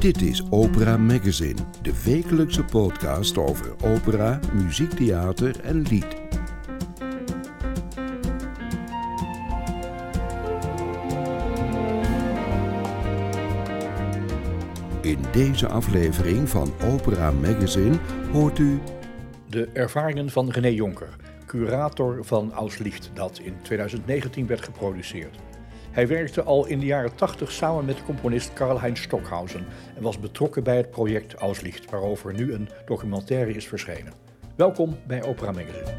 Dit is Opera Magazine, de wekelijkse podcast over opera, muziektheater en lied. In deze aflevering van Opera Magazine hoort u De ervaringen van René Jonker, curator van Auslicht, dat in 2019 werd geproduceerd. Hij werkte al in de jaren 80 samen met componist Karl-Heinz Stockhausen en was betrokken bij het project Auslicht, waarover nu een documentaire is verschenen. Welkom bij Opera Magazine.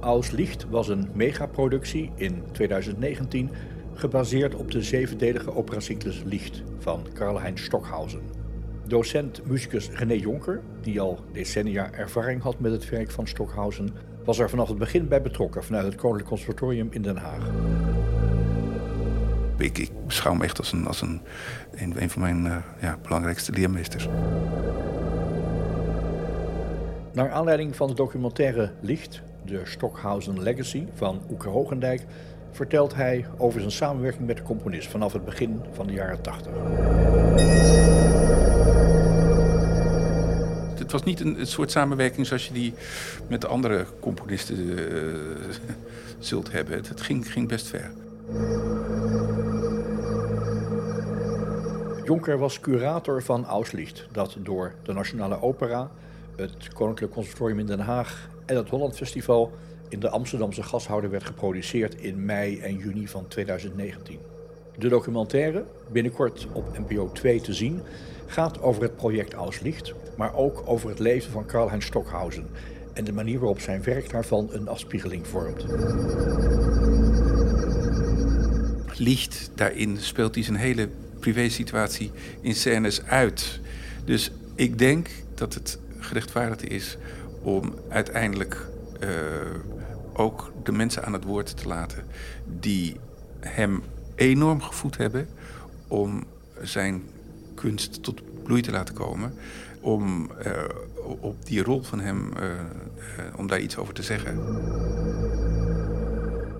Auslicht was een megaproductie in 2019 gebaseerd op de zevendelige operacyclus Licht van Karl-Heinz Stockhausen. Docent muzikus René Jonker, die al decennia ervaring had met het werk van Stockhausen, was er vanaf het begin bij betrokken vanuit het Koninklijk Conservatorium in Den Haag. Ik, ik beschouw hem echt als een, als een, een, een van mijn uh, ja, belangrijkste leermeesters. Naar aanleiding van de documentaire Licht, de Stockhausen Legacy van Oeke Hogendijk, vertelt hij over zijn samenwerking met de componist vanaf het begin van de jaren 80. Het was niet een, soort samenwerking zoals je die met de andere componisten uh, zult hebben. Het, het ging, ging best ver. Jonker was curator van Auslicht, dat door de Nationale Opera, het Koninklijk Conservatorium in Den Haag en het Holland Festival in de Amsterdamse gashouder werd geproduceerd in mei en juni van 2019. De documentaire, binnenkort op NPO 2 te zien, gaat over het project Auslicht, maar ook over het leven van Karl-Heinz Stockhausen en de manier waarop zijn werk daarvan een afspiegeling vormt. Licht, daarin speelt hij zijn hele privésituatie in scènes uit. Dus ik denk dat het gerechtvaardigd is om uiteindelijk uh, ook de mensen aan het woord te laten die hem enorm gevoed hebben om zijn kunst tot bloei te laten komen. Om uh, op die rol van hem, uh, uh, om daar iets over te zeggen.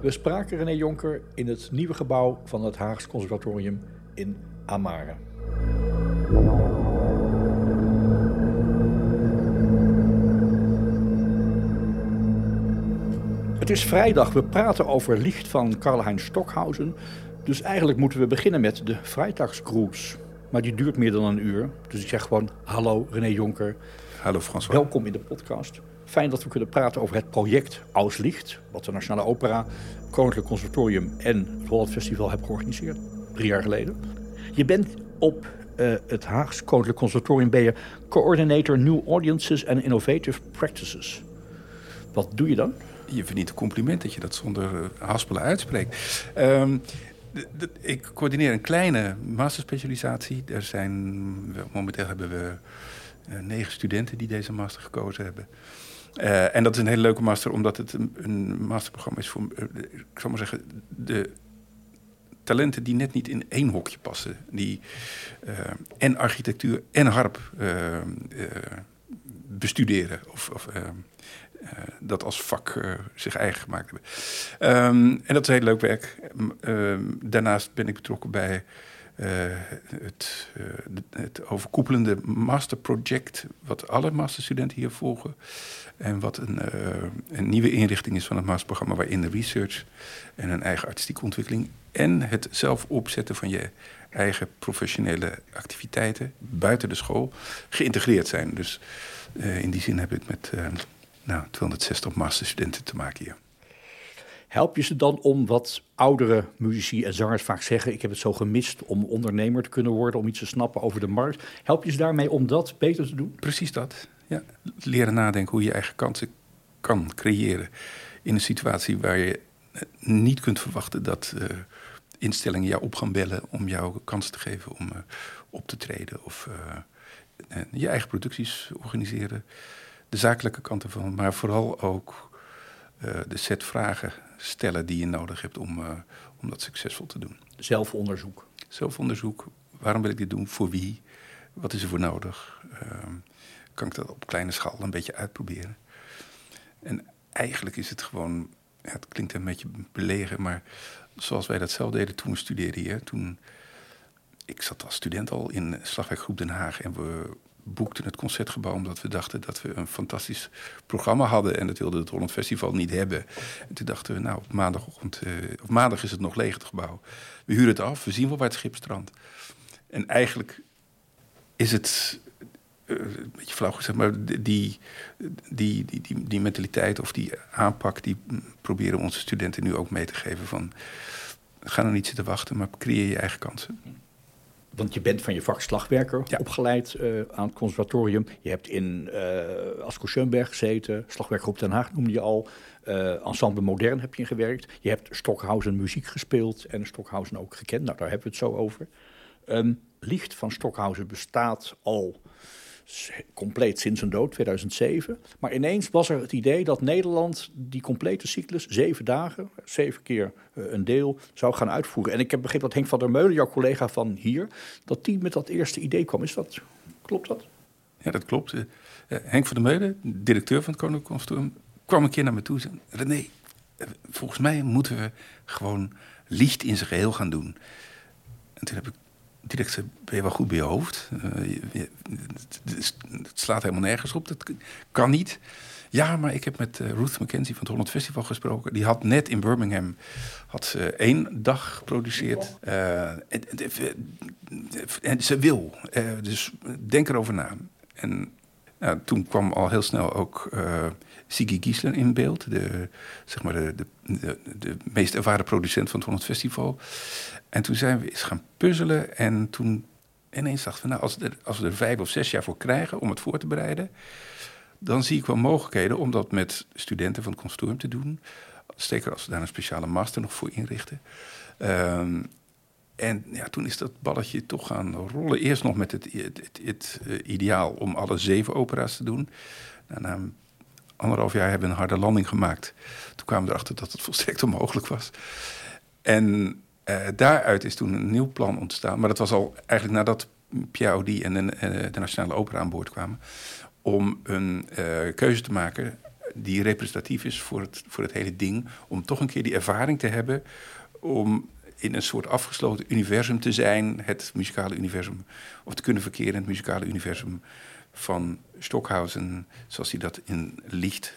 We spraken René Jonker in het nieuwe gebouw van het Haags Conservatorium in Amare. Het is vrijdag, we praten over Licht van Karl-Heinz Stockhausen. Dus eigenlijk moeten we beginnen met de Vrijdagscruise. Maar die duurt meer dan een uur. Dus ik zeg gewoon hallo René Jonker. Hallo François. Welkom in de podcast. Fijn dat we kunnen praten over het project Auslicht. Wat de Nationale Opera, Koninklijk Conservatorium en het Holland Festival hebben georganiseerd. Drie jaar geleden. Je bent op uh, het Haags Koninklijk Conservatorium ben je Coordinator New Audiences and Innovative Practices. Wat doe je dan? Je verdient een compliment dat je dat zonder uh, haspelen uitspreekt. Um, ik coördineer een kleine masterspecialisatie. Er zijn, momenteel hebben we uh, negen studenten die deze master gekozen hebben. Uh, en dat is een hele leuke master, omdat het een, masterprogramma is voor, uh, ik zal maar zeggen, de talenten die net niet in één hokje passen. Die en architectuur en harp bestuderen. Of, of dat als vak uh, zich eigen gemaakt hebben. Um, en dat is heel leuk werk. Um, daarnaast ben ik betrokken bij uh, het, het, overkoepelende masterproject, wat alle masterstudenten hier volgen. En wat een, een, nieuwe inrichting is van het masterprogramma, waarin de research en een eigen artistieke ontwikkeling en het zelf opzetten van je eigen professionele activiteiten buiten de school geïntegreerd zijn. Dus in die zin heb ik met nou, 260 masterstudenten te maken hier. Help je ze dan om wat oudere muzici en zangers vaak zeggen: Ik heb het zo gemist om ondernemer te kunnen worden, om iets te snappen over de markt. Help je ze daarmee om dat beter te doen? Precies dat. Ja. Leren nadenken hoe je eigen kansen kan creëren in een situatie waar je niet kunt verwachten dat uh, instellingen jou op gaan bellen om jou kans te geven om uh, op te treden of uh, je eigen producties organiseren de zakelijke kant ervan, maar vooral ook uh, de set vragen stellen die je nodig hebt om, uh, om dat succesvol te doen. Zelfonderzoek. Zelfonderzoek. Waarom wil ik dit doen? Voor wie? Wat is er voor nodig? Uh, kan ik dat op kleine schaal een beetje uitproberen? En eigenlijk is het gewoon ja, het klinkt een beetje belegen, maar zoals wij dat zelf deden toen we studeerden hier. Toen, ik zat als student al in Slagwerkgroep Den Haag en we boekten het concertgebouw omdat we dachten dat we een fantastisch programma hadden en dat wilde het Holland Festival niet hebben. En toen dachten we, nou, op maandagochtend, op maandag is het nog leeg het gebouw. We huren het af, we zien wel waar het schip strandt. En eigenlijk is het uh, een beetje flauw gezegd, maar die, die, die, die, die mentaliteit of die aanpak, die proberen onze studenten nu ook mee te geven van ga nou niet zitten wachten, maar creëer je eigen kansen. Want je bent van je vak slagwerker opgeleid uh, aan het conservatorium. Je hebt in uh, Asko Schoenberg gezeten, Slagwerkgroep Den Haag noemde je al. Uh, Ensemble Modern heb je gewerkt. Je hebt Stockhausen muziek gespeeld en Stockhausen ook gekend. Nou, daar hebben we het zo over. Um, Licht van Stockhausen bestaat al compleet sinds zijn dood, 2007. Maar ineens was er het idee dat Nederland die complete cyclus, zeven dagen, zeven keer uh, een deel, zou gaan uitvoeren. En ik heb begrepen dat Henk van der Meulen, jouw collega van hier, dat die met dat eerste idee kwam. Is dat, klopt dat? Ja, dat klopt. Uh, Henk van der Meulen, directeur van het Koninklijk Conservatorium, kwam een keer naar me toe en zei... René, volgens mij moeten we gewoon licht in zijn geheel gaan doen. En toen heb ik direct ben je wel goed bij je hoofd? Uh, je, het, slaat helemaal nergens op, dat kan niet. Ja, maar ik heb met uh, Ruth McKenzie van het Holland Festival gesproken. Die had net in Birmingham had ze één dag geproduceerd. Uh, en, en, ze wil. dus denk erover na. En nou, toen kwam al heel snel ook uh, Siggy Giesler in beeld. De, zeg maar de, de, de, de meest ervaren producent van het Holland Festival. En toen zijn we eens gaan puzzelen. En toen ineens dachten we, nou, als, er, als we er vijf of zes jaar voor krijgen om het voor te bereiden, dan zie ik wel mogelijkheden om dat met studenten van het consortium te doen. Zeker als we daar een speciale master nog voor inrichten. Um, en ja, toen is dat balletje toch gaan rollen. Eerst nog met het, het, het, uh, ideaal om alle zeven opera's te doen. Nou, na anderhalf jaar hebben we een harde landing gemaakt. Toen kwamen we erachter dat het volstrekt onmogelijk was. En uh, daaruit is toen een nieuw plan ontstaan. Maar dat was al eigenlijk nadat Pierre Audi en de, uh, de Nationale Opera aan boord kwamen. Om een keuze te maken die representatief is voor het, voor het hele ding. Om toch een keer die ervaring te hebben. Om in een soort afgesloten universum te zijn, het muzikale universum, of te kunnen verkeren in het muzikale universum van Stockhausen, zoals hij dat in licht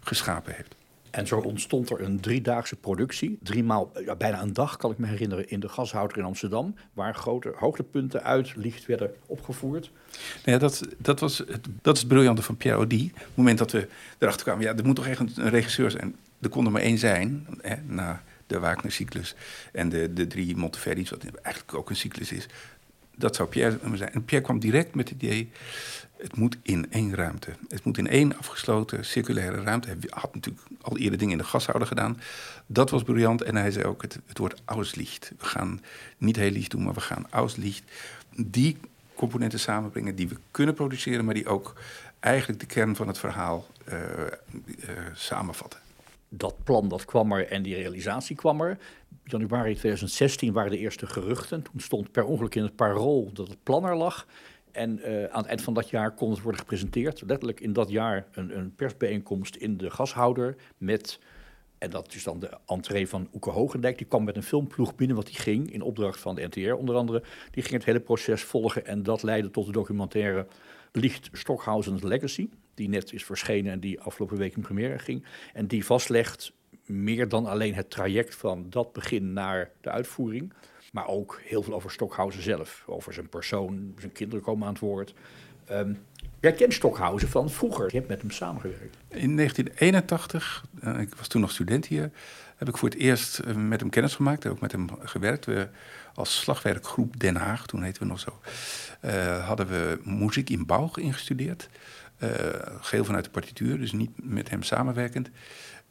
geschapen heeft. En zo ontstond er een driedaagse productie. Driemaal, ja, bijna een dag kan ik me herinneren, in de gashouder in Amsterdam. Waar grote hoogtepunten uit licht werden opgevoerd. Nou ja, dat, dat, was het, dat is het briljante van Pierre Audi. Op het moment dat we erachter kwamen, ja, er moet toch echt een, een regisseur zijn. Er kon er maar één zijn, hè, na de Wagner-cyclus en de, de drie Monteverdi's, wat eigenlijk ook een cyclus is. Dat zou Pierre zijn. En Pierre kwam direct met het idee, het moet in één ruimte. Het moet in één afgesloten circulaire ruimte. Hij had natuurlijk al eerder dingen in de gashouder gedaan. Dat was briljant. En hij zei ook, het, het wordt Auslicht. We gaan niet heel licht doen, maar we gaan Auslicht. Die componenten samenbrengen die we kunnen produceren... maar die ook eigenlijk de kern van het verhaal uh, uh, samenvatten dat plan dat kwam er en die realisatie kwam er. Januari 2016 waren de eerste geruchten. Toen stond per ongeluk in het parool dat het plan er lag. En uh, aan het eind van dat jaar kon het worden gepresenteerd. Letterlijk in dat jaar een, een persbijeenkomst in de gashouder met... En dat is dan de entree van Oeke Hogendijk. Die kwam met een filmploeg binnen, wat die ging in opdracht van de NTR onder andere. Die ging het hele proces volgen en dat leidde tot de documentaire Licht Stockhausen's Legacy die net is verschenen en die afgelopen week in première ging. En die vastlegt meer dan alleen het traject van dat begin naar de uitvoering. Maar ook heel veel over Stockhausen zelf. Over zijn persoon, zijn kinderen komen aan het woord. Um, jij kent Stockhausen van vroeger. Je hebt met hem samengewerkt. In 1981, uh, ik was toen nog student hier, heb ik voor het eerst uh, met hem kennis gemaakt. Ook met hem gewerkt. We, als slagwerkgroep Den Haag, toen heten we nog zo, uh, hadden we muziek in bouw ingestudeerd. Geheel vanuit de partituur, dus niet met hem samenwerkend.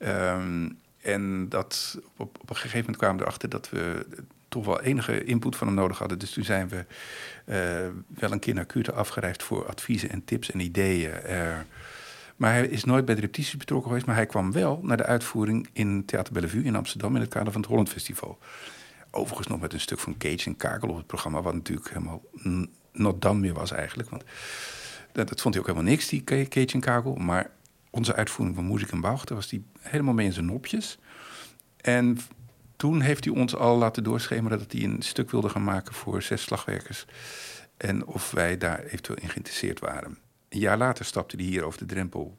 Um, en dat, op, een gegeven moment kwamen we erachter dat we toch wel enige input van hem nodig hadden. Dus toen zijn we uh, wel een keer naar Kute afgereisd voor adviezen en tips en ideeën. Uh, maar hij is nooit bij de repetities betrokken geweest. Maar hij kwam wel naar de uitvoering in Theater Bellevue in Amsterdam in het kader van het Holland Festival. Overigens nog met een stuk van Cage en Kakel op het programma, wat natuurlijk helemaal not done meer was eigenlijk. Want dat, vond hij ook helemaal niks, die Cage en Kagel. Maar onze uitvoering van Muziek en. Daar was hij helemaal mee in zijn nopjes. En toen heeft hij ons al laten doorschemeren dat hij een stuk wilde gaan maken voor zes slagwerkers. En of wij daar eventueel in geïnteresseerd waren. Een jaar later stapte hij hier over de drempel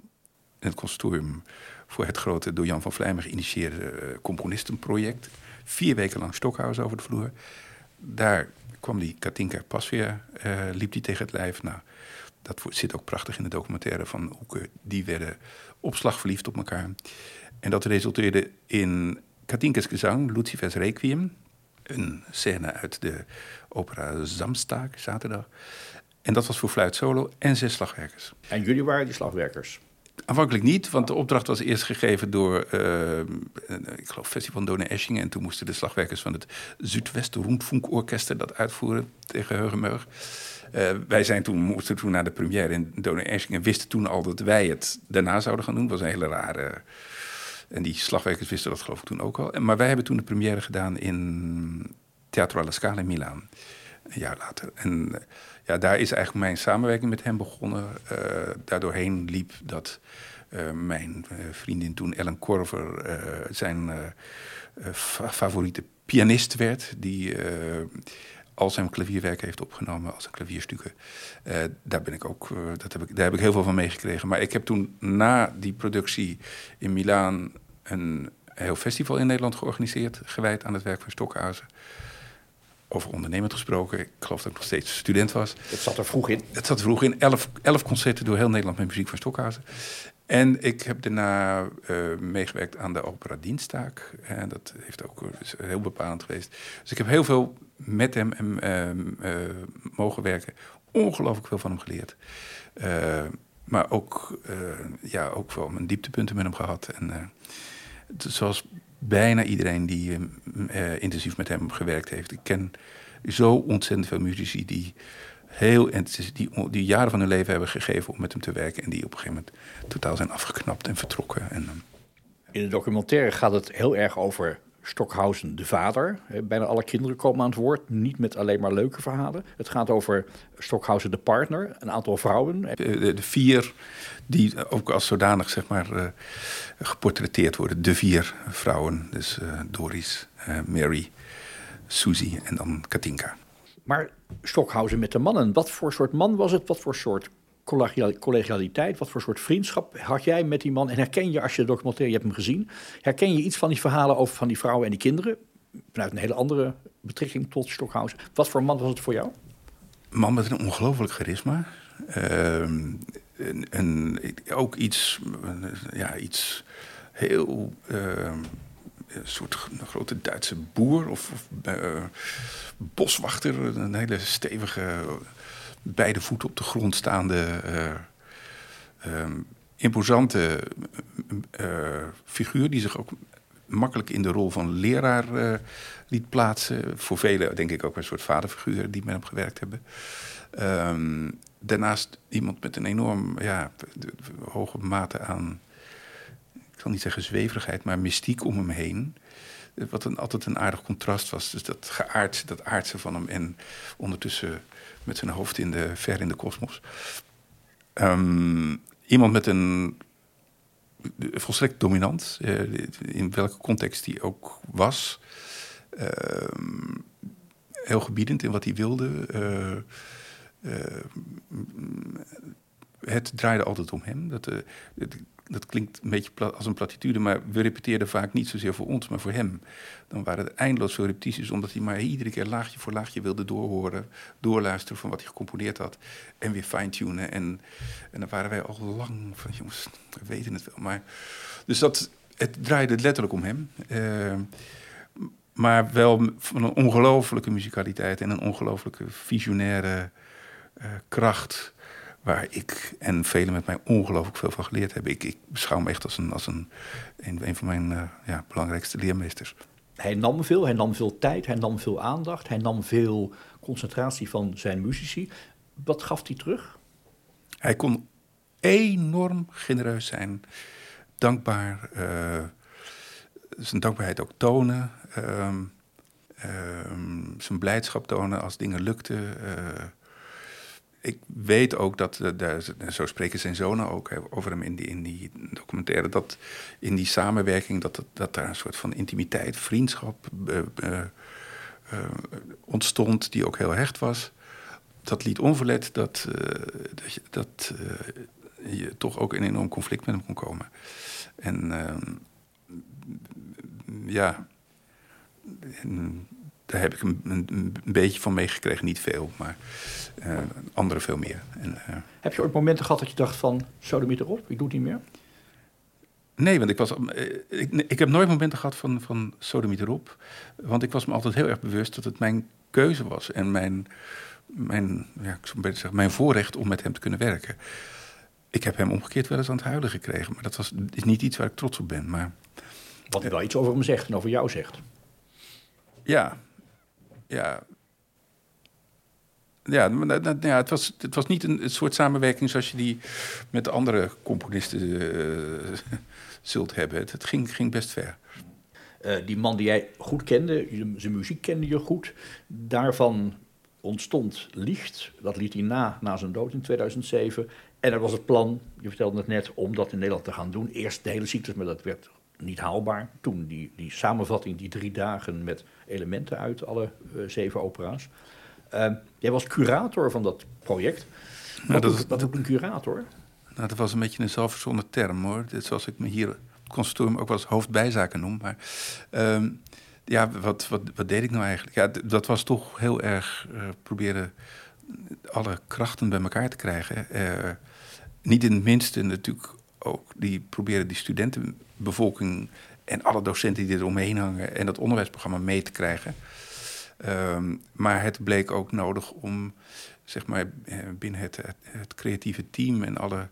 in het consortium voor het grote door Jan van Vlijmen geïnitieerde eh, componistenproject. Vier weken lang Stokhuis over de vloer. Daar kwam die Katinka pas weer, uh, liep die tegen het lijf. Nou, dat zit ook prachtig in de documentaire van Hoeken. Die werden opslag verliefd op elkaar. En dat resulteerde in Katinka's gezang, Lucifer's Requiem. Een scène uit de opera Zamstaak, zaterdag. En dat was voor fluit solo en zes slagwerkers. En jullie waren die slagwerkers? Aanvankelijk niet, want de opdracht was eerst gegeven door, uh, ik geloof, Festival Dona Esching. En toen moesten de slagwerkers van het Zuidwest Rundfunkorkester dat uitvoeren tegen Heugenmeug. Uh, wij zijn toen, moesten toen naar de première in Esching en wisten toen al dat wij het daarna zouden gaan doen. Dat was een hele rare... En die slagwerkers wisten dat geloof ik toen ook al. Maar wij hebben toen de première gedaan in Teatro alla Scala in Milaan. Een jaar later. En ja, daar is eigenlijk mijn samenwerking met hem begonnen. Uh, daardoorheen liep dat mijn vriendin toen, Ellen Korver, zijn favoriete pianist werd. Die al zijn klavierwerk heeft opgenomen als een klavierstukken. daar, ben ik ook, dat heb ik, daar heb ik heel veel van meegekregen. Maar ik heb toen na die productie in Milaan een heel festival in Nederland georganiseerd, gewijd aan het werk van Stokhuizen over ondernemend gesproken. Ik geloof dat ik nog steeds student was. Het zat er vroeg in. Het zat er vroeg in. Elf, elf concerten door heel Nederland met muziek van Stokhuizen. En ik heb daarna uh, meegewerkt aan de opera Dienstaak. En dat heeft ook is heel bepalend geweest. Dus ik heb heel veel met hem uh, mogen werken. Ongelooflijk veel van hem geleerd. Uh, maar ook, ja, ook wel mijn dieptepunten met hem gehad. En zoals bijna iedereen die uh, intensief met hem gewerkt heeft. Ik ken zo ontzettend veel muzici die heel die, die jaren van hun leven hebben gegeven om met hem te werken en die op een gegeven moment totaal zijn afgeknapt en vertrokken. En, ehm, in de documentaire gaat het heel erg over Stockhausen, de vader. Bijna alle kinderen komen aan het woord, niet met alleen maar leuke verhalen. Het gaat over Stockhausen, de partner, een aantal vrouwen. De, de vier die ook als zodanig zeg maar, uh, geportretteerd worden. De vier vrouwen, dus uh, Doris, Mary, Susie en dan Katinka. Maar Stockhausen met de mannen, wat voor soort man was het? Wat voor soort collegialiteit, wat voor soort vriendschap had jij met die man? En herken je, als je de documentaire je hebt hem gezien, herken je iets van die verhalen over van die vrouwen en die kinderen? Vanuit een hele andere betrekking tot Stockhausen. Wat voor man was het voor jou? Man met een ongelooflijk charisma. Uh, en, ook iets, ja, iets heel. Uh, een soort een grote Duitse boer of, uh, boswachter. Een hele stevige, beide voeten op de grond staande, uh, imposante figuur. Die zich ook makkelijk in de rol van leraar liet plaatsen. Voor velen denk ik ook een soort vaderfiguur die met hem gewerkt hebben. Ehm, daarnaast iemand met een enorm ja, hoge mate aan, ik zal niet zeggen zweverigheid, maar mystiek om hem heen. Wat een, altijd een aardig contrast was. Dus dat geaardse, dat aardse van hem en ondertussen met zijn hoofd in de, ver in de kosmos. Ehm, iemand met een volstrekt dominant, uh, in welke context hij ook was. Ehm, heel gebiedend in wat hij wilde. Uh, uh, het draaide altijd om hem. Dat, uh, dat klinkt een beetje als een platitude, maar we repeteerden vaak niet zozeer voor ons, maar voor hem. Dan waren het eindeloos veel repetities, omdat hij maar iedere keer laagje voor laagje wilde doorhoren, doorluisteren van wat hij gecomponeerd had en weer fine-tunen. En, en dan waren wij al lang van, jongens, we weten het wel. Maar, dus dat, het draaide letterlijk om hem. Uh, maar wel van een ongelofelijke muzikaliteit en een ongelofelijke visionaire uh, kracht. Waar ik en velen met mij ongelooflijk veel van geleerd hebben. Ik, ik beschouw hem echt als een, als een, een, een van mijn uh, ja, belangrijkste leermeesters. Hij nam veel, hij nam veel tijd, hij nam veel aandacht, hij nam veel concentratie van zijn muzici. Wat gaf hij terug? Hij kon enorm genereus zijn, dankbaar, uh, zijn dankbaarheid ook tonen, uh, uh, zijn blijdschap tonen als dingen lukten. Ik weet ook dat, uh, zo spreken zijn zonen ook over hem in die, in die documentaire, dat in die samenwerking, dat, dat daar een soort van intimiteit, vriendschap uh, ontstond, die ook heel hecht was. Dat liet onverlet dat, dat, je, dat je toch ook in enorm conflict met hem kon komen. En ehm, ja, daar heb ik een, een, beetje van meegekregen. Niet veel, maar uh, anderen veel meer. En, uh, heb je ooit momenten gehad dat je dacht van... sodemiet erop, ik doe het niet meer? Nee, want ik, was, eh, ik, ik heb nooit momenten gehad van, van sodemiet erop. Want ik was me altijd heel erg bewust dat het mijn keuze was. En mijn, mijn, ja, ik zou beter zeggen, mijn voorrecht om met hem te kunnen werken. Ik heb hem omgekeerd wel eens aan het huilen gekregen. Maar dat was, is niet iets waar ik trots op ben. Maar, Wat wel iets over hem zegt en over jou zegt. Ja, ja. Ja, ja het, was, het was niet een, soort samenwerking zoals je die met andere componisten uh, zult hebben. Het, het, ging, ging best ver. Uh, die man die jij goed kende, zijn muziek kende je goed. Daarvan ontstond Licht. Dat liet hij na, na zijn dood in 2007. En er was het plan, je vertelde het net, om dat in Nederland te gaan doen. Eerst de hele cyclus, maar dat werd niet haalbaar. Toen die, die samenvatting, die drie dagen met elementen uit alle uh, zeven opera's. Uh, jij was curator van dat project. Wat, nou, dat, doet, wat doet een curator? Nou, dat was een beetje een zelfverzonnen term hoor. Dit, zoals ik me hier op het ook wel eens hoofdbijzaken noem. Maar um, ja, wat, wat, wat deed ik nou eigenlijk? Ja, dat was toch heel erg uh, proberen alle krachten bij elkaar te krijgen. Uh, niet in het minste natuurlijk ook, die proberen die studentenbevolking en alle docenten die er omheen hangen en dat onderwijsprogramma mee te krijgen. Um, maar het bleek ook nodig om zeg maar, eh, binnen het, het, creatieve team en alle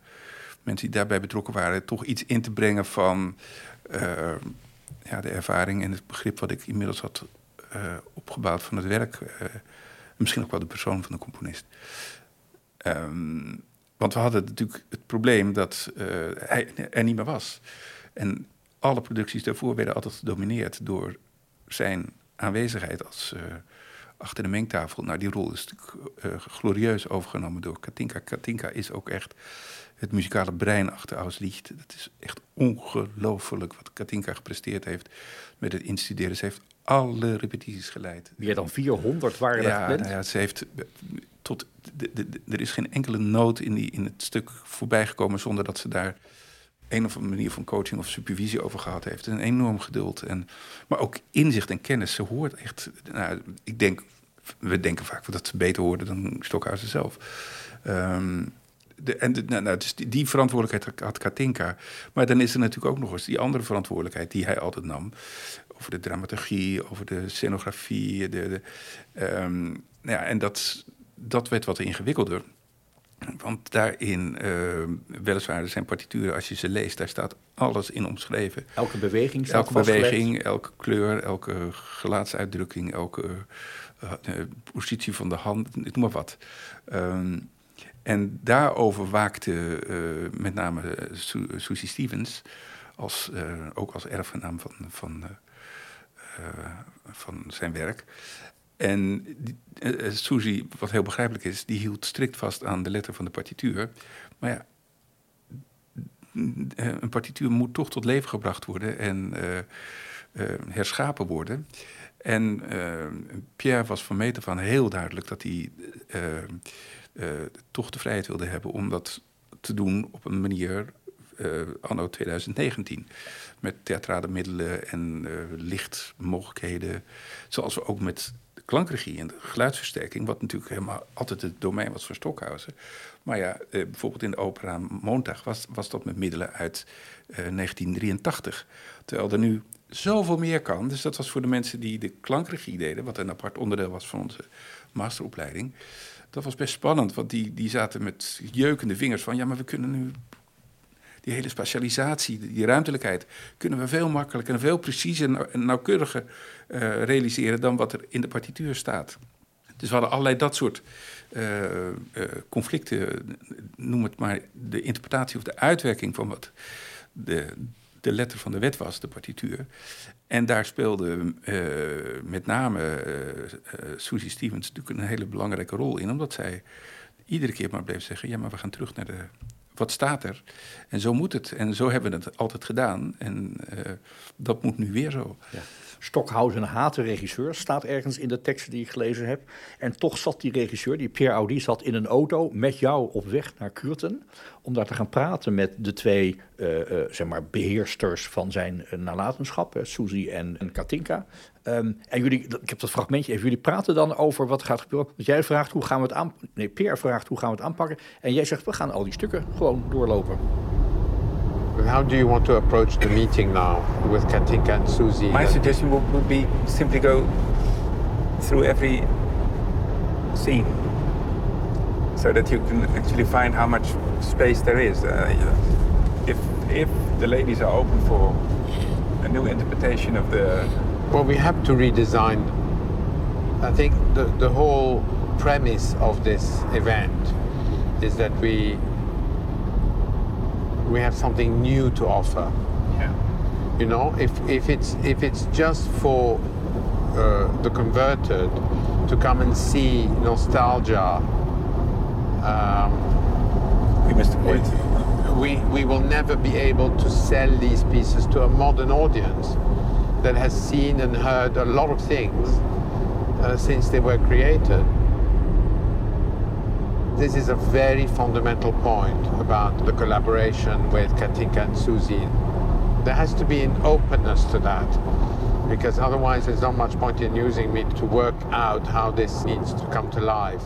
mensen die daarbij betrokken waren, toch iets in te brengen van uh, ja, de ervaring en het begrip wat ik inmiddels had uh, opgebouwd van het werk. Uh, misschien ook wel de persoon van de componist. Um, want we hadden natuurlijk het probleem dat uh, hij er niet meer was. En alle producties daarvoor werden altijd gedomineerd door zijn aanwezigheid als uh, achter de mengtafel. Nou, die rol is natuurlijk uh, glorieus overgenomen door Katinka. Katinka is ook echt het muzikale brein achter Auslicht. Dat is echt ongelooflijk wat Katinka gepresteerd heeft met het instuderen. Ze heeft alle repetities geleid. Meer dan 400 waren ja, er nou ja, ze heeft tot de, er is geen enkele noot in, die, in het stuk voorbij gekomen zonder dat ze daar een of andere manier van coaching of supervisie over gehad heeft. Een enorm geduld. En, maar ook inzicht en kennis. Ze hoort echt. Nou, ik denk, we denken vaak dat ze beter hoorden dan Stokhuizen zelf. Um, de, en nou, nou, dus die, verantwoordelijkheid had Katinka. Maar dan is er natuurlijk ook nog eens die andere verantwoordelijkheid die hij altijd nam. Over de dramaturgie, over de scenografie. De, de um, ja, en dat, dat werd wat ingewikkelder. Want daarin, uh, weliswaar zijn partituren, als je ze leest, daar staat alles in omschreven. Elke beweging staat Elke beweging, elke kleur, elke gelaatsuitdrukking, elke uh, positie van de hand, noem maar wat. Um, en daarover waakte uh, met name Su Susie Stevens, als, ook als erfgenaam van, van, van zijn werk. En uh, Suzy, wat heel begrijpelijk is, die hield strikt vast aan de letter van de partituur. Maar ja, eh, een partituur moet toch tot leven gebracht worden en herschapen worden. En Pierre was van meter van heel duidelijk dat hij toch de vrijheid wilde hebben om dat te doen op een manier anno 2019 met theatrale middelen en lichtmogelijkheden. Zoals we ook met klankregie en de geluidsversterking, wat natuurlijk helemaal altijd het domein was van Stockhausen. Maar ja, eh, bijvoorbeeld in de opera Montag was, was dat met middelen uit eh, 1983. Terwijl er nu zoveel meer kan. Dus dat was voor de mensen die de klankregie deden, wat een apart onderdeel was van onze masteropleiding. Dat was best spannend, want die, die zaten met jeukende vingers van... ja, maar we kunnen nu die hele specialisatie, die ruimtelijkheid, kunnen we veel makkelijker en veel preciezer en nauwkeuriger uh, realiseren dan wat er in de partituur staat. Dus we hadden allerlei dat soort uh, uh, conflicten, noem het maar de interpretatie of de uitwerking van wat de, de letter van de wet was, de partituur. En daar speelde met name Susie Stevens natuurlijk een hele belangrijke rol in, omdat zij iedere keer maar bleef zeggen: ja, maar we gaan terug naar de. Wat staat er? En zo moet het. En zo hebben we het altijd gedaan. En uh, dat moet nu weer zo. Ja. Stockhausen haat de regisseur, staat ergens in de teksten die ik gelezen heb. En toch zat die regisseur, die Pierre Audi, zat in een auto met jou op weg naar Kurten. Om daar te gaan praten met de twee uh, zeg maar beheersters van zijn uh, nalatenschap, Suzy en, Katinka. Um, en jullie, ik heb dat fragmentje even, jullie praten dan over wat gaat gebeuren. Want jij vraagt hoe gaan we het aanpakken. Nee, Pierre vraagt hoe gaan we het aanpakken. En jij zegt we gaan al die stukken gewoon doorlopen. How do you want to approach the meeting now with Katinka and Susie? My suggestion would, would be simply go through every scene so that you can actually find how much space there is. Uh, if, if the ladies are open for a new interpretation of the. Well, we have to redesign. I think the, the whole premise of this event is that we we have something new to offer. Yeah. You know, if, if it's if it's just for uh, the converted to come and see nostalgia, um, we missed the point. We we will never be able to sell these pieces to a modern audience that has seen and heard a lot of things uh, since they were created this is a very fundamental point about the collaboration with Katinka and Susie. There has to be an openness to that because otherwise there's not much point in using me to work out how this needs to come to life.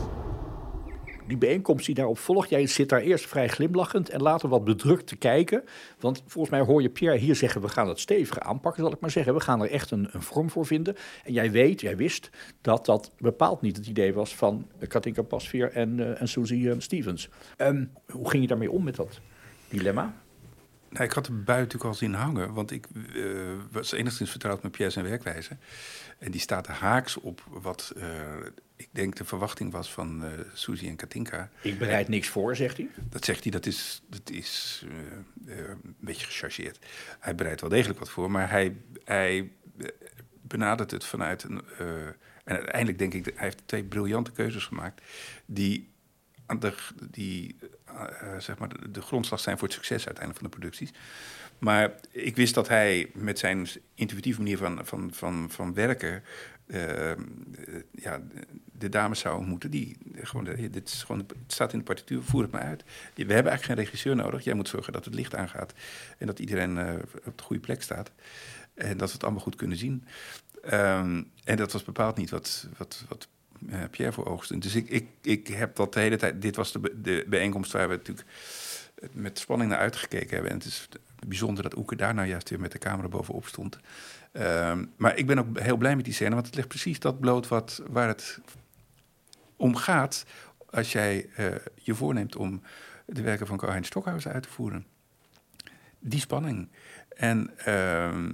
Die bijeenkomst die daarop volgt, jij zit daar eerst vrij glimlachend en later wat bedrukt te kijken. Want volgens mij hoor je Pierre hier zeggen, we gaan het stevig aanpakken, zal ik maar zeggen. We gaan er echt een, een vorm voor vinden. En jij weet, jij wist dat dat bepaald niet het idee was van Katinka Pasveer en, uh, en Susie uh, Stevens. Um, hoe ging je daarmee om met dat dilemma? Nou, ik had de bui natuurlijk al zien hangen, want ik uh, was enigszins vertrouwd met Pierre zijn werkwijze. En die staat haaks op wat ik denk de verwachting was van uh, Suzy en Katinka. Ik bereid niks voor, zegt hij? Dat zegt hij, dat is, dat is een beetje gechargeerd. Hij bereidt wel degelijk wat voor, maar hij, hij benadert het vanuit een... en uiteindelijk denk ik, hij heeft twee briljante keuzes gemaakt... die de, die zeg maar de, de, grondslag zijn voor het succes uiteindelijk van de producties. Maar ik wist dat hij met zijn intuïtieve manier van, van, van, van werken. Uh, ja, de dames zou ontmoeten. Die gewoon, dit is gewoon, het staat in de partituur, voer het maar uit. We hebben eigenlijk geen regisseur nodig. Jij moet zorgen dat het licht aangaat en dat iedereen uh, op de goede plek staat. En dat we het allemaal goed kunnen zien. Um, en dat was bepaald niet wat, wat, wat uh, Pierre voor oogsten. Dus ik, ik, ik heb dat de hele tijd. Dit was de, de bijeenkomst waar we natuurlijk met spanning naar uitgekeken hebben. En het is bijzonder dat Oeke daar nou juist weer met de camera bovenop stond. Um, maar ik ben ook heel blij met die scène, want het ligt precies dat bloot wat, waar het om gaat als jij uh, je voorneemt om de werken van Karl-Heinz Stockhausen uit te voeren. Die spanning. En uh,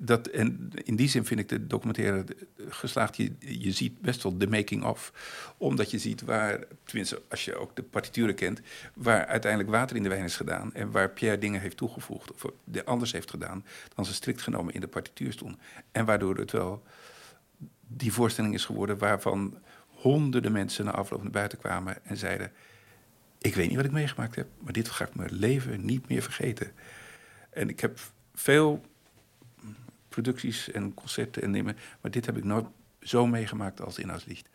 dat, en in die zin vind ik de documentaire geslaagd. Je, ziet best wel de making-of. Omdat je ziet waar, tenminste als je ook de partituren kent... waar uiteindelijk water in de wijn is gedaan... en waar Pierre dingen heeft toegevoegd of anders heeft gedaan... dan ze strikt genomen in de partituur stonden. En waardoor het wel die voorstelling is geworden... waarvan honderden mensen na afloop naar buiten kwamen en zeiden... ik weet niet wat ik meegemaakt heb, maar dit ga ik mijn leven niet meer vergeten. En ik heb veel producties en concerten en nemen. Maar dit heb ik nooit zo meegemaakt als in Aslicht.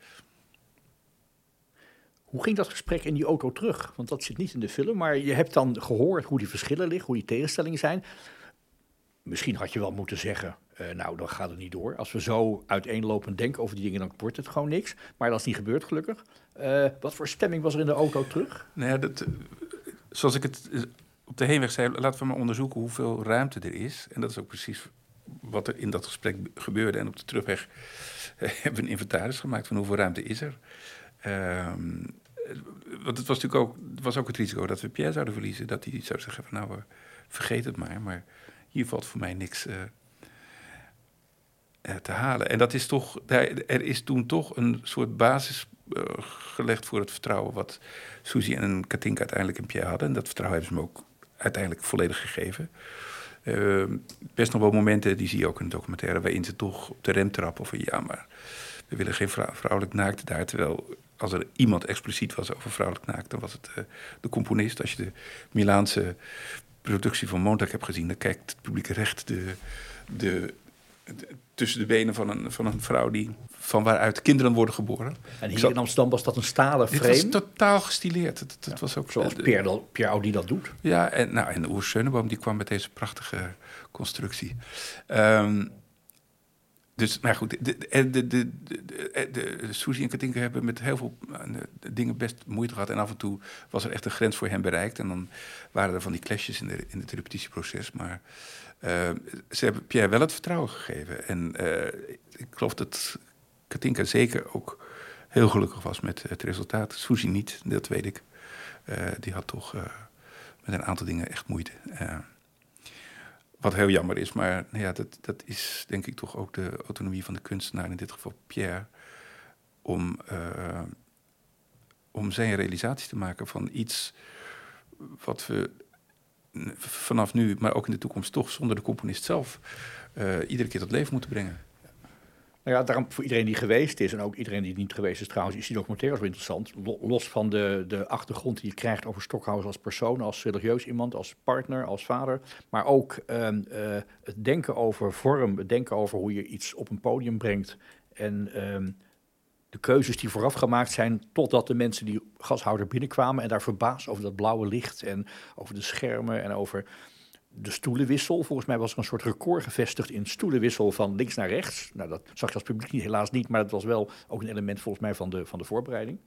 Hoe ging dat gesprek in die auto terug? Want dat zit niet in de film, maar je hebt dan gehoord hoe die verschillen liggen, hoe die tegenstellingen zijn. Misschien had je wel moeten zeggen, uh, nou, dan gaat het niet door. Als we zo uiteenlopend denken over die dingen, dan wordt het gewoon niks. Maar dat is niet gebeurd, gelukkig. Uh, wat voor stemming was er in de auto terug? Nou ja, dat, zoals ik het op de heenweg zei, laten we maar onderzoeken hoeveel ruimte er is. En dat is ook precies wat er in dat gesprek gebeurde. En op de terugweg hebben we een inventaris gemaakt van hoeveel ruimte is er. Um, want het was natuurlijk ook, was ook het risico dat we Pierre zouden verliezen. Dat hij zou zeggen van nou, vergeet het maar. Maar hier valt voor mij niks uh, te halen. En dat is toch, er is toen toch een soort basis gelegd voor het vertrouwen... wat Suzy en Katinka uiteindelijk in Pierre hadden. En dat vertrouwen hebben ze me ook uiteindelijk volledig gegeven. Uh, best nog wel momenten, die zie je ook in de documentaire, waarin ze toch op de rem trappen. Of ja, maar we willen geen vrouwelijk naakt daar. Terwijl als er iemand expliciet was over vrouwelijk naakt, dan was het uh, de componist. Als je de Milaanse productie van Montag hebt gezien, dan kijkt het publiek recht de, de, tussen de benen van een, van een vrouw die, van waaruit kinderen worden geboren. En hier in Amsterdam was dat een stalen frame? Dit was totaal gestileerd. Het, het was ook, Zoals Pierre, Pierre Audi dat doet. Ja, en, nou, en Oer Schöneboom die kwam met deze prachtige constructie. Um, dus, nou goed, de, de, de, de, de, de Suzy en Katinka hebben met heel veel eh, dingen best moeite gehad. En af en toe was er echt een grens voor hen bereikt. En dan waren er van die clashes in, de, in het repetitieproces. Maar uh, ze hebben Pierre wel het vertrouwen gegeven. En uh, ik geloof dat Katinka zeker ook heel gelukkig was met het resultaat. Suzy niet, dat weet ik. Uh, die had toch met een aantal dingen echt moeite. Wat heel jammer is, maar nou ja, dat, dat is denk ik toch ook de autonomie van de kunstenaar, in dit geval Pierre, om, om zijn realisatie te maken van iets wat we vanaf nu, maar ook in de toekomst toch zonder de componist zelf, uh, iedere keer tot leven moeten brengen. Nou ja, daarom voor iedereen die geweest is, en ook iedereen die niet geweest is trouwens, is die documentaire zo interessant. Los van de, de achtergrond die je krijgt over Stockhausen als persoon, als religieus iemand, als partner, als vader. Maar ook ehm, eh, het denken over vorm, het denken over hoe je iets op een podium brengt. En ehm, de keuzes die vooraf gemaakt zijn, totdat de mensen die gashouder binnenkwamen en daar verbaasd over dat blauwe licht en over de schermen en over de stoelenwissel. Volgens mij was er een soort record gevestigd in stoelenwissel van links naar rechts. Nou, dat zag je als publiek helaas niet, maar dat was wel ook een element volgens mij van de, van de voorbereiding.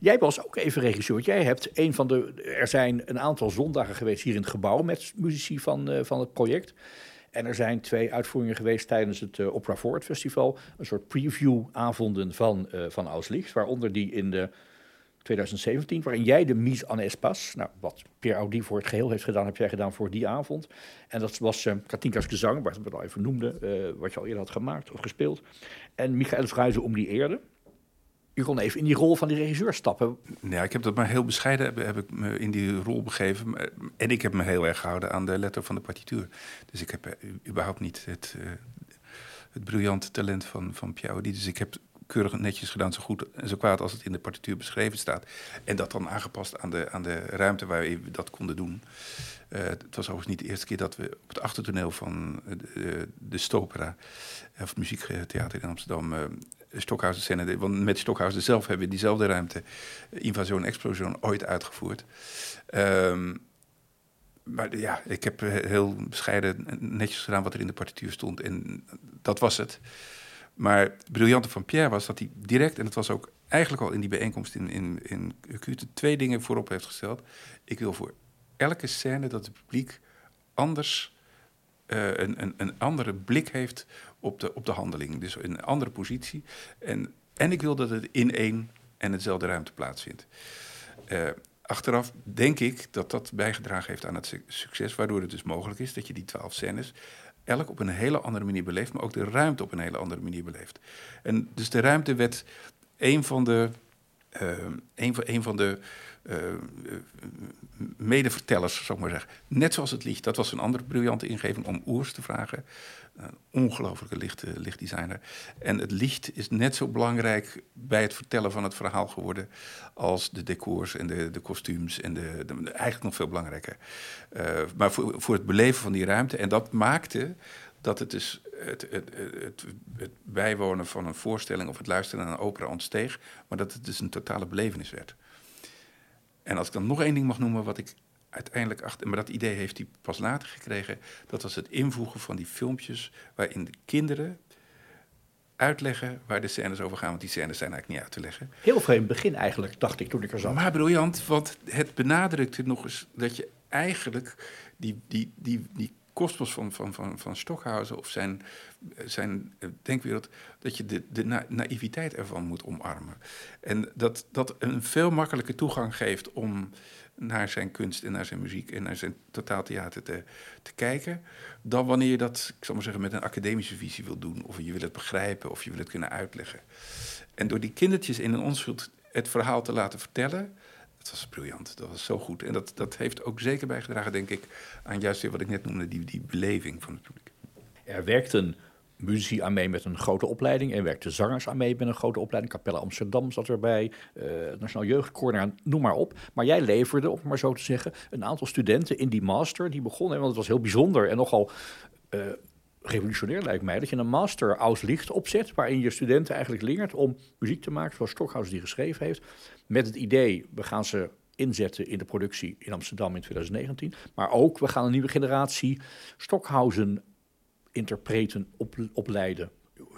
Jij was ook even regisseur. Jij hebt een van de. Er zijn een aantal zondagen geweest hier in het gebouw met muzici van, uh, van het project. En er zijn twee uitvoeringen geweest tijdens het uh, Opera Forward Festival. Een soort preview-avonden van, uh, van Auslicht. Waaronder die in de 2017, waarin jij de mise en espace, nou, wat Pierre Audi voor het geheel heeft gedaan, heb jij gedaan voor die avond. En dat was uh, Katinka's gezang, wat we al even noemden, wat je al eerder had gemaakt of gespeeld. En Michael Vrijzen om die eerde. U kon even in die rol van die regisseur stappen. Ja, ik heb dat maar heel bescheiden heb, ik me in die rol begeven. En ik heb me heel erg gehouden aan de letter van de partituur. Dus ik heb uh, überhaupt niet het, het briljante talent van, van Pierre Audi. Dus ik heb keurig netjes gedaan, zo goed en zo kwaad als het in de partituur beschreven staat. En dat dan aangepast aan de, aan de ruimte waar we dat konden doen. Uh, het was overigens niet de eerste keer dat we op het achtertoneel van de, de Stopera, of het muziektheater in Amsterdam, Stockhausen scène, want met Stockhausen zelf hebben we diezelfde ruimte Invasion Explosion ooit uitgevoerd. Um, maar ja, ik heb heel bescheiden netjes gedaan wat er in de partituur stond. En dat was het. Maar briljante van Pierre was dat hij direct, en dat was ook eigenlijk al in die bijeenkomst in, in, in twee dingen voorop heeft gesteld. Ik wil voor elke scène dat het publiek anders uh, een, een, een andere blik heeft op de, op de handeling. Dus een andere positie. En, en ik wil dat het in één en hetzelfde ruimte plaatsvindt. Uh, achteraf denk ik dat dat bijgedragen heeft aan het succes, waardoor het dus mogelijk is dat je die twaalf scènes elk op een hele andere manier beleeft, maar ook de ruimte op een hele andere manier beleeft. En dus de ruimte werd een van de, een van, een van de uh, medevertellers, zou ik maar zeggen. Net zoals het licht. Dat was een andere briljante ingeving om Oers te vragen. Een licht, lichtdesigner. En het licht is net zo belangrijk bij het vertellen van het verhaal geworden als de decors en de, de kostuums. En de, de, eigenlijk nog veel belangrijker. Uh, maar voor, voor het beleven van die ruimte. En dat maakte dat het dus het, het, het, het, bijwonen van een voorstelling of het luisteren naar een opera ontsteeg, maar dat het dus een totale belevenis werd. En als ik dan nog één ding mag noemen, wat ik uiteindelijk achter, maar dat idee heeft hij pas later gekregen, dat was het invoegen van die filmpjes waarin de kinderen uitleggen waar de scènes over gaan, want die scènes zijn eigenlijk niet uit te leggen. Heel vreemd begin eigenlijk, dacht ik toen ik er zat. Maar briljant, want het benadrukte nog eens dat je eigenlijk die, die, die, die kosmos van, van, van, van Stockhausen of zijn, zijn denkwereld, dat je de, de na naïviteit ervan moet omarmen. En dat dat een veel makkelijker toegang geeft om naar zijn kunst en naar zijn muziek en naar zijn totaaltheater te, te kijken, dan wanneer je dat, ik zal maar zeggen, met een academische visie wil doen, of je wil het begrijpen, of je wil het kunnen uitleggen. En door die kindertjes in een onschuld het verhaal te laten vertellen, dat was briljant, dat was zo goed. En dat, dat heeft ook zeker bijgedragen, denk ik, aan juist wat ik net noemde, die, die beleving van het publiek. Er werkten muzici aan mee met een grote opleiding. Er werkten zangers aan mee met een grote opleiding. Capelle Amsterdam zat erbij. Uh, Nationaal Jeugdkoor, noem maar op. Maar jij leverde, om maar zo te zeggen, een aantal studenten in die master. Die begonnen, want het was heel bijzonder en nogal... Uh, revolutionair lijkt mij, dat je een master Auslicht opzet, waarin je studenten eigenlijk leert om muziek te maken, zoals Stockhaus die geschreven heeft, met het idee, we gaan ze inzetten in de productie in Amsterdam in 2019, maar ook, we gaan een nieuwe generatie Stockhausen interpreten op, opleiden.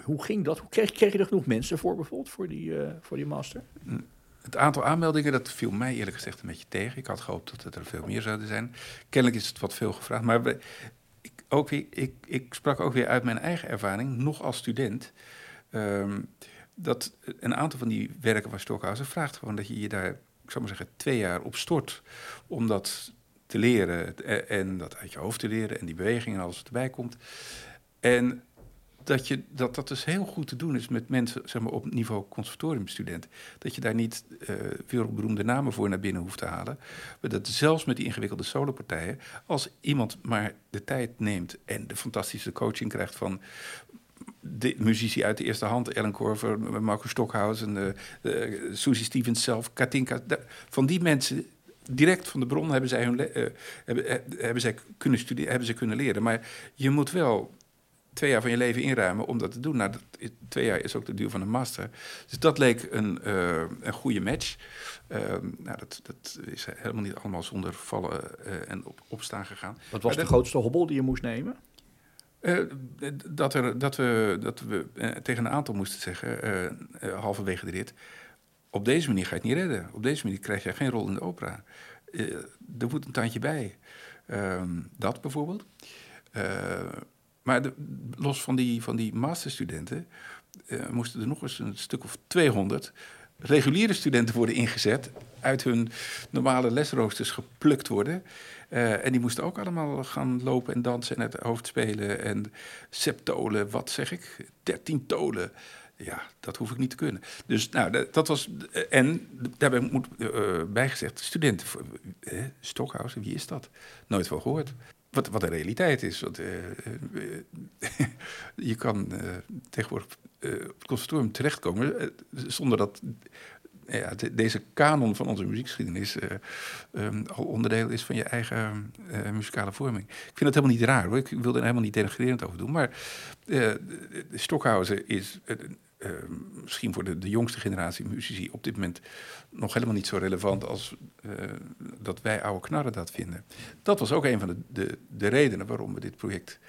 Hoe ging dat? Hoe kreeg, kreeg je er genoeg mensen voor bijvoorbeeld, voor die, uh, voor die master? Het aantal aanmeldingen, dat viel mij eerlijk gezegd een beetje tegen. Ik had gehoopt dat het er veel meer zouden zijn. Kennelijk is het wat veel gevraagd. Maar ook weer, ik, ik sprak ook weer uit mijn eigen ervaring, nog als student... Um, dat een aantal van die werken van Stockhausen vraagt gewoon dat je je daar, ik zou maar zeggen, twee jaar op stort. Om dat te leren en dat uit je hoofd te leren en die bewegingen en alles wat erbij komt. En dat, je, dat dat dus heel goed te doen is met mensen zeg maar, op niveau conservatoriumstudent. Dat je daar niet uh, wereldberoemde namen voor naar binnen hoeft te halen. Maar dat zelfs met die ingewikkelde solopartijen, als iemand maar de tijd neemt en de fantastische coaching krijgt van de muzici uit de eerste hand, Ellen Corver, Marco Stockhaus en uh, uh, Susie Stevens zelf, Katinka, van die mensen direct van de bron hebben zij, hun hebben, hebben zij kunnen studeren, hebben ze kunnen leren. Maar je moet wel twee jaar van je leven inruimen om dat te doen. Nou, dat, twee jaar is ook de duur van een master. Dus dat leek een, uh, een goede match. Uh, nou, dat, dat is helemaal niet allemaal zonder vallen uh, en op, opstaan gegaan. Wat was de grootste hobbel die je moest nemen? dat, er, dat we, dat we tegen een aantal moesten zeggen, halverwege de rit... op deze manier ga je het niet redden. Op deze manier krijg je geen rol in de opera. er moet een tandje bij. Ehm, dat bijvoorbeeld. Maar los van die, van die masterstudenten uh, moesten er nog eens een stuk of 200 reguliere studenten worden ingezet. Uit hun normale lesroosters geplukt worden. Uh, en die moesten ook allemaal gaan lopen en dansen en het hoofd spelen. En septolen, wat zeg ik? Dertien tolen. Ja, dat hoef ik niet te kunnen. Dus nou, dat was. En daarbij moet bijgezegd, studenten. Stockhausen, wie is dat? Nooit van gehoord. Wat, wat de realiteit is. Want, uh, je kan uh, tegenwoordig op het conservatorium terechtkomen zonder dat ja, de, deze kanon van onze muziekgeschiedenis um, al onderdeel is van je eigen muzikale vorming. Ik vind dat helemaal niet raar hoor. Ik wil er helemaal niet denigrerend over doen. Maar Stockhausen is uh, misschien voor de, de, jongste generatie muzici op dit moment nog helemaal niet zo relevant als uh, dat wij oude knarren dat vinden. Dat was ook een van de, de, de redenen waarom we dit project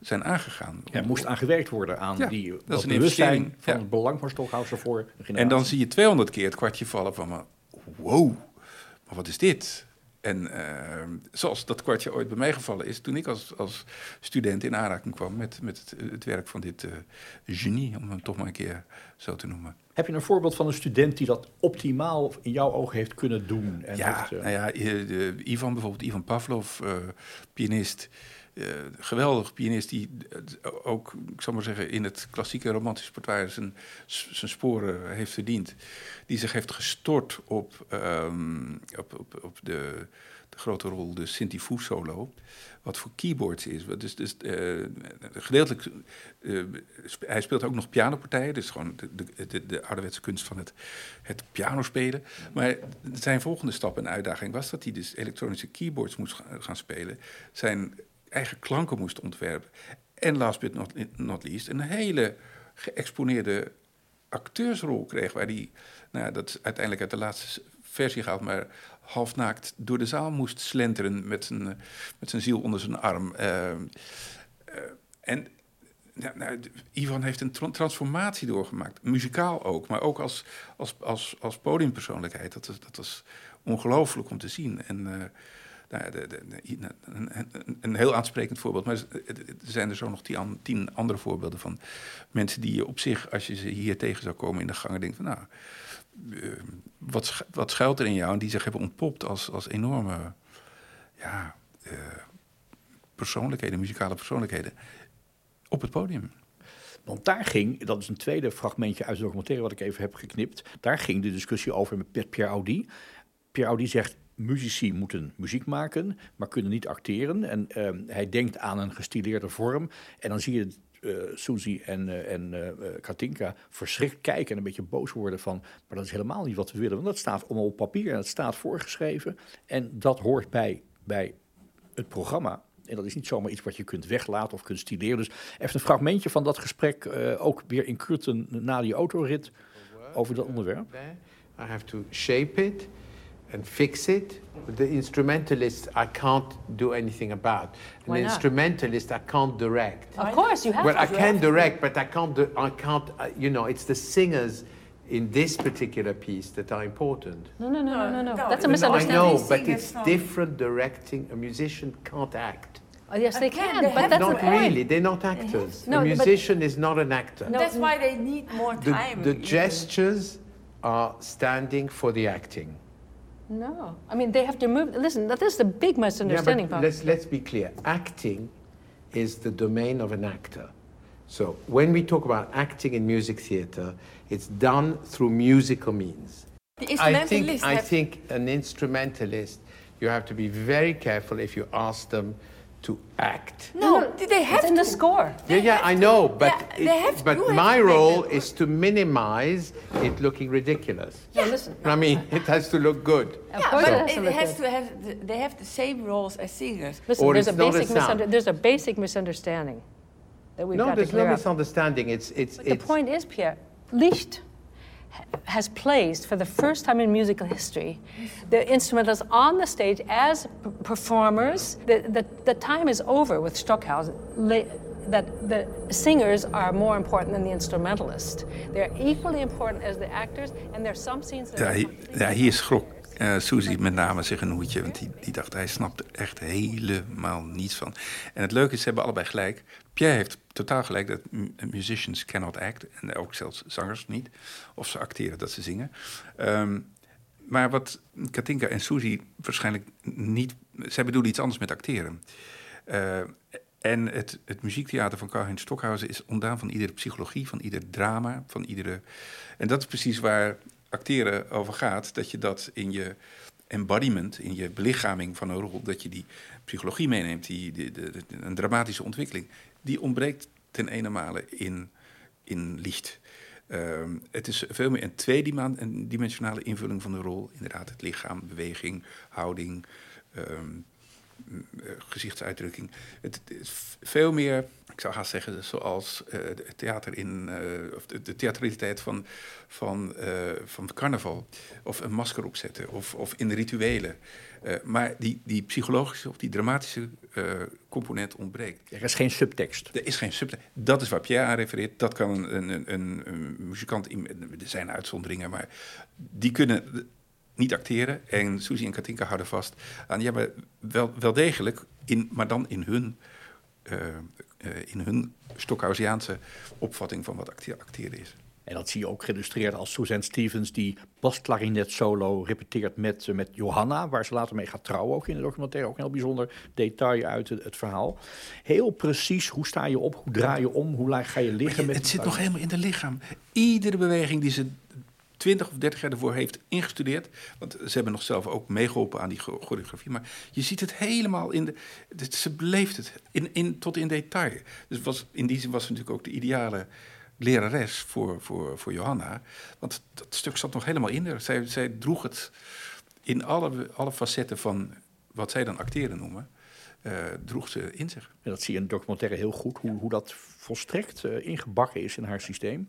zijn aangegaan. Ja, er moest aangewerkt worden aan ja, die dat is een bewustzijn van ja. het belang van Stockhausen voor de generatie. En dan zie je 200 keer het kwartje vallen van, wow, maar wat is dit? En uh, zoals dat kwartje ooit bij mij gevallen is toen ik als, als student in aanraking kwam met, met het, het werk van dit uh, genie, om hem toch maar een keer zo te noemen. Heb je een voorbeeld van een student die dat optimaal in jouw ogen heeft kunnen doen? En ja, heeft, uh... nou ja, Ivan bijvoorbeeld, Ivan Pavlov, pianist. Uh, geweldig pianist die ook, ik zal maar zeggen, in het klassieke romantische repertoire zijn, zijn sporen heeft verdiend. Die zich heeft gestort op, um, op, op, op de, de, grote rol, de Sinti Fu solo. Wat voor keyboards is. Dus, dus gedeeltelijk, hij speelt ook nog pianopartijen. Dus gewoon de, de, de, de ouderwetse kunst van het, het pianospelen. Maar zijn volgende stap en uitdaging was dat hij dus elektronische keyboards moest gaan spelen. Zijn eigen klanken moest ontwerpen. En last but not, least, een hele geëxponeerde acteursrol kreeg. Waar hij, nou, dat uiteindelijk uit de laatste versie gehaald, maar halfnaakt door de zaal moest slenteren met zijn, met zijn ziel onder zijn arm. Uh, uh, en nou, Ivan heeft een tra transformatie doorgemaakt, muzikaal ook, maar ook als, als, als, als podiumpersoonlijkheid. Dat, dat was ongelooflijk om te zien. En een, heel aansprekend voorbeeld. Maar er zijn er zo nog tien, andere voorbeelden van mensen die je op zich, als je ze hier tegen zou komen in de gangen, denkt van nou, uh, wat, wat schuilt er in jou? En die zich hebben ontpopt als, als enorme ja, uh, persoonlijkheden, muzikale persoonlijkheden op het podium. Want daar ging, dat is een tweede fragmentje uit de documentaire wat ik even heb geknipt. Daar ging de discussie over met Pierre Audi. Pierre Audi zegt: muzici moeten muziek maken, maar kunnen niet acteren. En uh, hij denkt aan een gestileerde vorm. En dan zie je uh, Suzy en, uh, en uh, Katinka verschrikt kijken en een beetje boos worden van, maar dat is helemaal niet wat we willen. Want dat staat allemaal op papier en dat staat voorgeschreven. En dat hoort bij, bij het programma. En dat is niet zomaar iets wat je kunt weglaten of kunt stileren. Dus even een fragmentje van dat gesprek, ook weer in Kurten na die autorit, over dat onderwerp. I have to shape it. And fix it. The instrumentalist, I can't do anything about. An Why not? instrumentalist, I can't direct. Of course, you have well, to. I can direct, but I can't. Do, I can't. Uh, you know, it's the singers in this particular piece that are important. No, no, no, no, no, no. No, That's a no, No, I know, but it's different directing. A musician can't act. Oh, yes, they Again, can, they but that's to the Not point. really. They're not actors. No, a musician is not an actor. No, That's why they need more The, time. the even. gestures are standing for the acting. No, I mean they have to move. Listen, that is the big misunderstanding. Bob. let's, let's be clear. Acting is the domain of an actor. So when we talk about acting in music theatre, it's done through musical means. The I think, I think an instrumentalist, you have to be very careful if you ask them to act. No, they have it's in to. the score. Yeah, yeah, I know, but, Yeah, it- they have- but you my to role them- is to minimize it looking ridiculous. Yeah, listen. I mean, it has to look good. Of Yeah, course, but it has to it has to have. The, they have the same roles as singers. Listen, Or there's a it's not a basic sound. misunder- there's a basic misunderstanding that we've No, got to there's no clear up. misunderstanding. It's, it's, But the point is, Pierre, Licht ha- has placed for the first time in musical history the instrumentalists on the stage as performers. The, the, the time is over with Stockhausen. La- that the singers are more important than the instrumentalists. They're equally important as the actors, and there's some scenes that Ja, are hier, ja, hier schrok eh Suzy met name zich een hoedje. Want die, die dacht, hij snapt echt helemaal niets van. En het leuke is, ze hebben allebei gelijk. Pierre heeft totaal gelijk dat mu- musicians cannot act. En ook zelfs zangers niet. Of ze acteren dat ze zingen. Ehm, maar wat Katinka en Suzy waarschijnlijk niet... Zij bedoelen iets anders met acteren. Eh, en het, het muziektheater van Karl-Heinz Stockhausen is ontdaan van iedere psychologie, van ieder drama, van iedere... En dat is precies waar acteren over gaat. Dat je dat in je embodiment, in je belichaming van een rol... dat je die psychologie meeneemt, die, een dramatische ontwikkeling... die ontbreekt ten ene male in, in licht. Ehm, het is veel meer een tweedimensionale invulling van de rol. Inderdaad, het lichaam, beweging, houding, ehm, eh, gezichtsuitdrukking. Het, het is veel meer, ik zou haast zeggen, zoals eh, het theater in, eh, of de, de theatraliteit van, van, eh, van carnaval. Of een masker opzetten, of, of in de rituelen. Eh, maar die, die psychologische of die dramatische eh, component ontbreekt. Er is geen subtekst. Er is geen subtekst. Dat is waar Pierre aan refereert. Dat kan een, een, een, een muzikant... in- Er zijn uitzonderingen, maar die kunnen niet acteren. En Suzy en Katinka houden vast aan... Ja, maar wel, wel degelijk, in, maar dan in hun... eh, eh, in hun Stockhausiaanse opvatting van wat acte- acteren is. En dat zie je ook geïllustreerd als Suzanne Stevens die basklarinet solo repeteert met, eh, met Johanna, waar ze later mee gaat trouwen, ook in de documentaire. Ook een heel bijzonder detail uit het, het verhaal. Heel precies, hoe sta je op, hoe draai je om, hoe laag ga je liggen. Je- met het zit nog helemaal in de lichaam. Iedere beweging die ze 20 of 30 jaar ervoor heeft ingestudeerd. Want ze hebben nog zelf ook meegeholpen aan die cho- choreografie. Maar je ziet het helemaal in de. Ze beleeft het in, in, tot in detail. Dus was, in die zin was ze natuurlijk ook de ideale lerares voor, voor, voor Johanna. Want dat stuk zat nog helemaal in haar. Zij, zij droeg het in alle, alle facetten van wat zij dan acteren noemen. eh, droeg ze in zich. En dat zie je in de documentaire heel goed, hoe, hoe dat volstrekt eh, ingebakken is in haar systeem.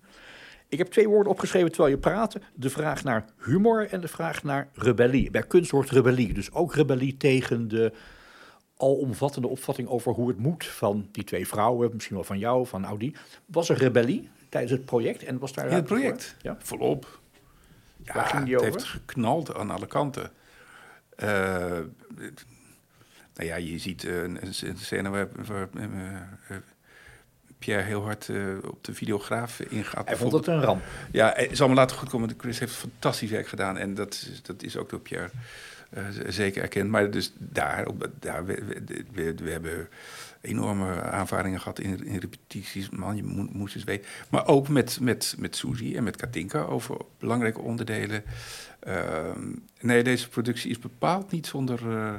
Ik heb twee woorden opgeschreven terwijl je praatte. De vraag naar humor en de vraag naar rebellie. Bij kunst hoort rebellie. Dus ook rebellie tegen de alomvattende opvatting over hoe het moet van die twee vrouwen. Misschien wel van jou, van Audi. Was er rebellie tijdens het project? En was daar In het voor? project? Ja. Volop. Ja, Waar ging die het over? heeft geknald aan alle kanten. Eh, nou ja, je ziet een, een scène waar, waar eh, Pierre heel hard eh, op de videograaf ingaat. Hij vond het een ramp. Ja, het is allemaal laten goedkomen. Chris heeft fantastisch werk gedaan. En dat, is- dat is ook door Pierre eh, zeker erkend. Maar dus daar, op, daar we, we, we, we hebben enorme aanvaringen gehad in, in repetities. Man, je moet, moest eens weten. Maar ook met, met, met Suzy en met Katinka over belangrijke onderdelen. Ehm, nee, deze productie is bepaald niet zonder, eh,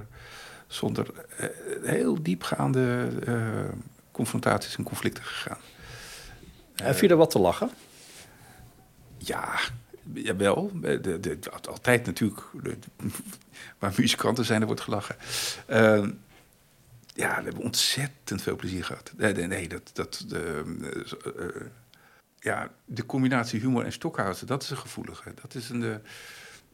zonder eh, heel diepgaande eh, confrontaties en conflicten gegaan. En viel er wat te lachen? Ja, jawel. De, de, de- altijd natuurlijk. Waar muzikanten zijn, er wordt gelachen. Ehm, ja, we hebben ontzettend veel plezier gehad. Nee, nee, nee dat... dat de, eh, eh, ja, de combinatie humor en Stockhausen, dat is een gevoelige. Dat is een...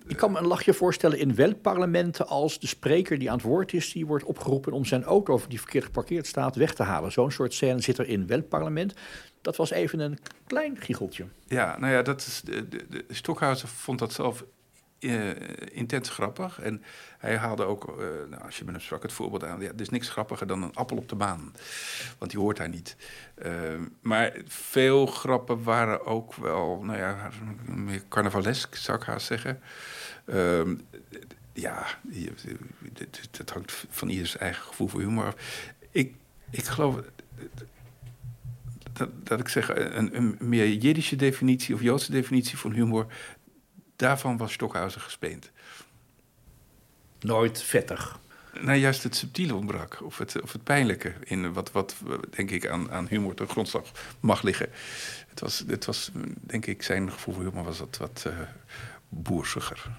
Ik kan me een lachje voorstellen in welparlementen als de spreker die aan het woord is, die wordt opgeroepen om zijn auto die verkeerd geparkeerd staat weg te halen. Zo'n soort scène zit er in welparlement. Dat was even een klein giecheltje. Ja, nou ja, dat is, de, de, de Stockhausen vond dat zelf eh, intens grappig. En hij haalde ook, eh, nou, als je met hem sprak, het voorbeeld aan... Ja, er is niks grappiger dan een appel op de baan. Want die hoort hij niet. Eh, maar veel grappen waren ook wel, nou ja, meer carnavalesk, zou ik haast zeggen. Ehm, ja, dat hangt van ieders eigen gevoel voor humor af. Ik, ik geloof dat, dat ik zeg, een, een meer Jiddische definitie of Joodse definitie van humor, daarvan was Stockhausen gespeend. Nooit vettig. Nou, juist het subtiele ontbrak, of het, of het pijnlijke, in wat, wat denk ik aan, aan humor ten grondslag mag liggen. Het was, het was, denk ik, zijn gevoel voor humor was wat, wat eh boersiger.